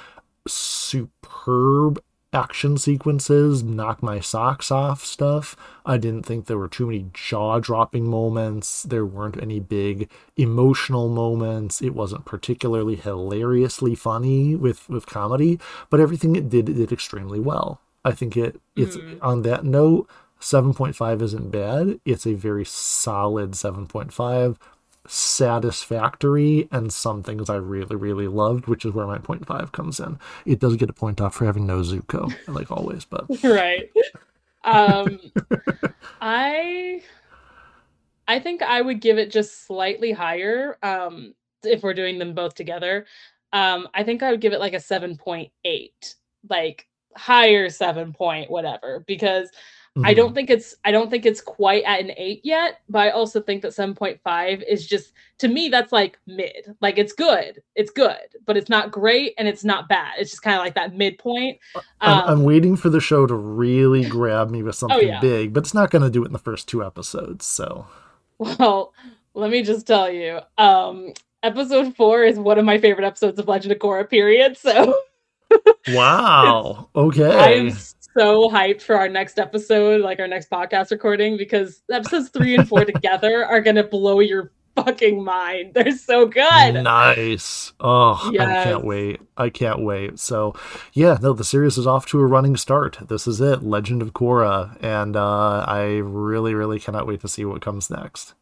superb action sequences, knock my socks off stuff. I didn't think there were too many jaw dropping moments. There weren't any big emotional moments. It wasn't particularly hilariously funny with, with comedy, but everything it did, it did extremely well. I think it it's mm. on that note, 7.5 isn't bad. It's a very solid 7.5 satisfactory and some things I really, really loved, which is where my point five comes in. It does get a point off for having no Zuko, like always, but
right. Um I I think I would give it just slightly higher. Um if we're doing them both together. Um, I think I would give it like a 7.8, like higher seven point whatever, because Mm-hmm. I don't mm-hmm. think it's I don't think it's quite at an 8 yet, but I also think that 7.5 is just to me that's like mid. Like it's good. It's good, but it's not great and it's not bad. It's just kind of like that midpoint.
Um, I'm, I'm, waiting for the show to really grab me with oh, something oh, yeah. big, but it's not going to do it in the first two episodes, so
well, let me just tell you, um, episode four is one of my favorite episodes of Legend of Korra. Period. So.
wow. Okay.
I'm so hyped for our next episode, like our next podcast recording, because episodes three and four together are gonna blow your fucking mind. They're so good.
Nice. Oh, yes. I can't wait. I can't wait. So, yeah, no, the series is off to a running start. This is it, Legend of Korra, and uh, I really, really cannot wait to see what comes next.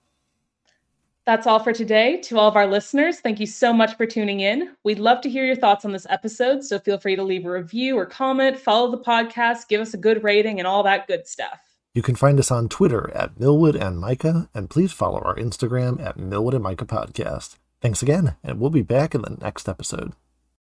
That's all for today. To all of our listeners, thank you so much for tuning in. We'd love to hear your thoughts on this episode, so feel free to leave a review or comment, follow the podcast, give us a good rating, and all that good stuff.
You can find us on Twitter at Milwood and Mika, and please follow our Instagram at Milwood and Mika Podcast. Thanks again, and we'll be back in the next episode.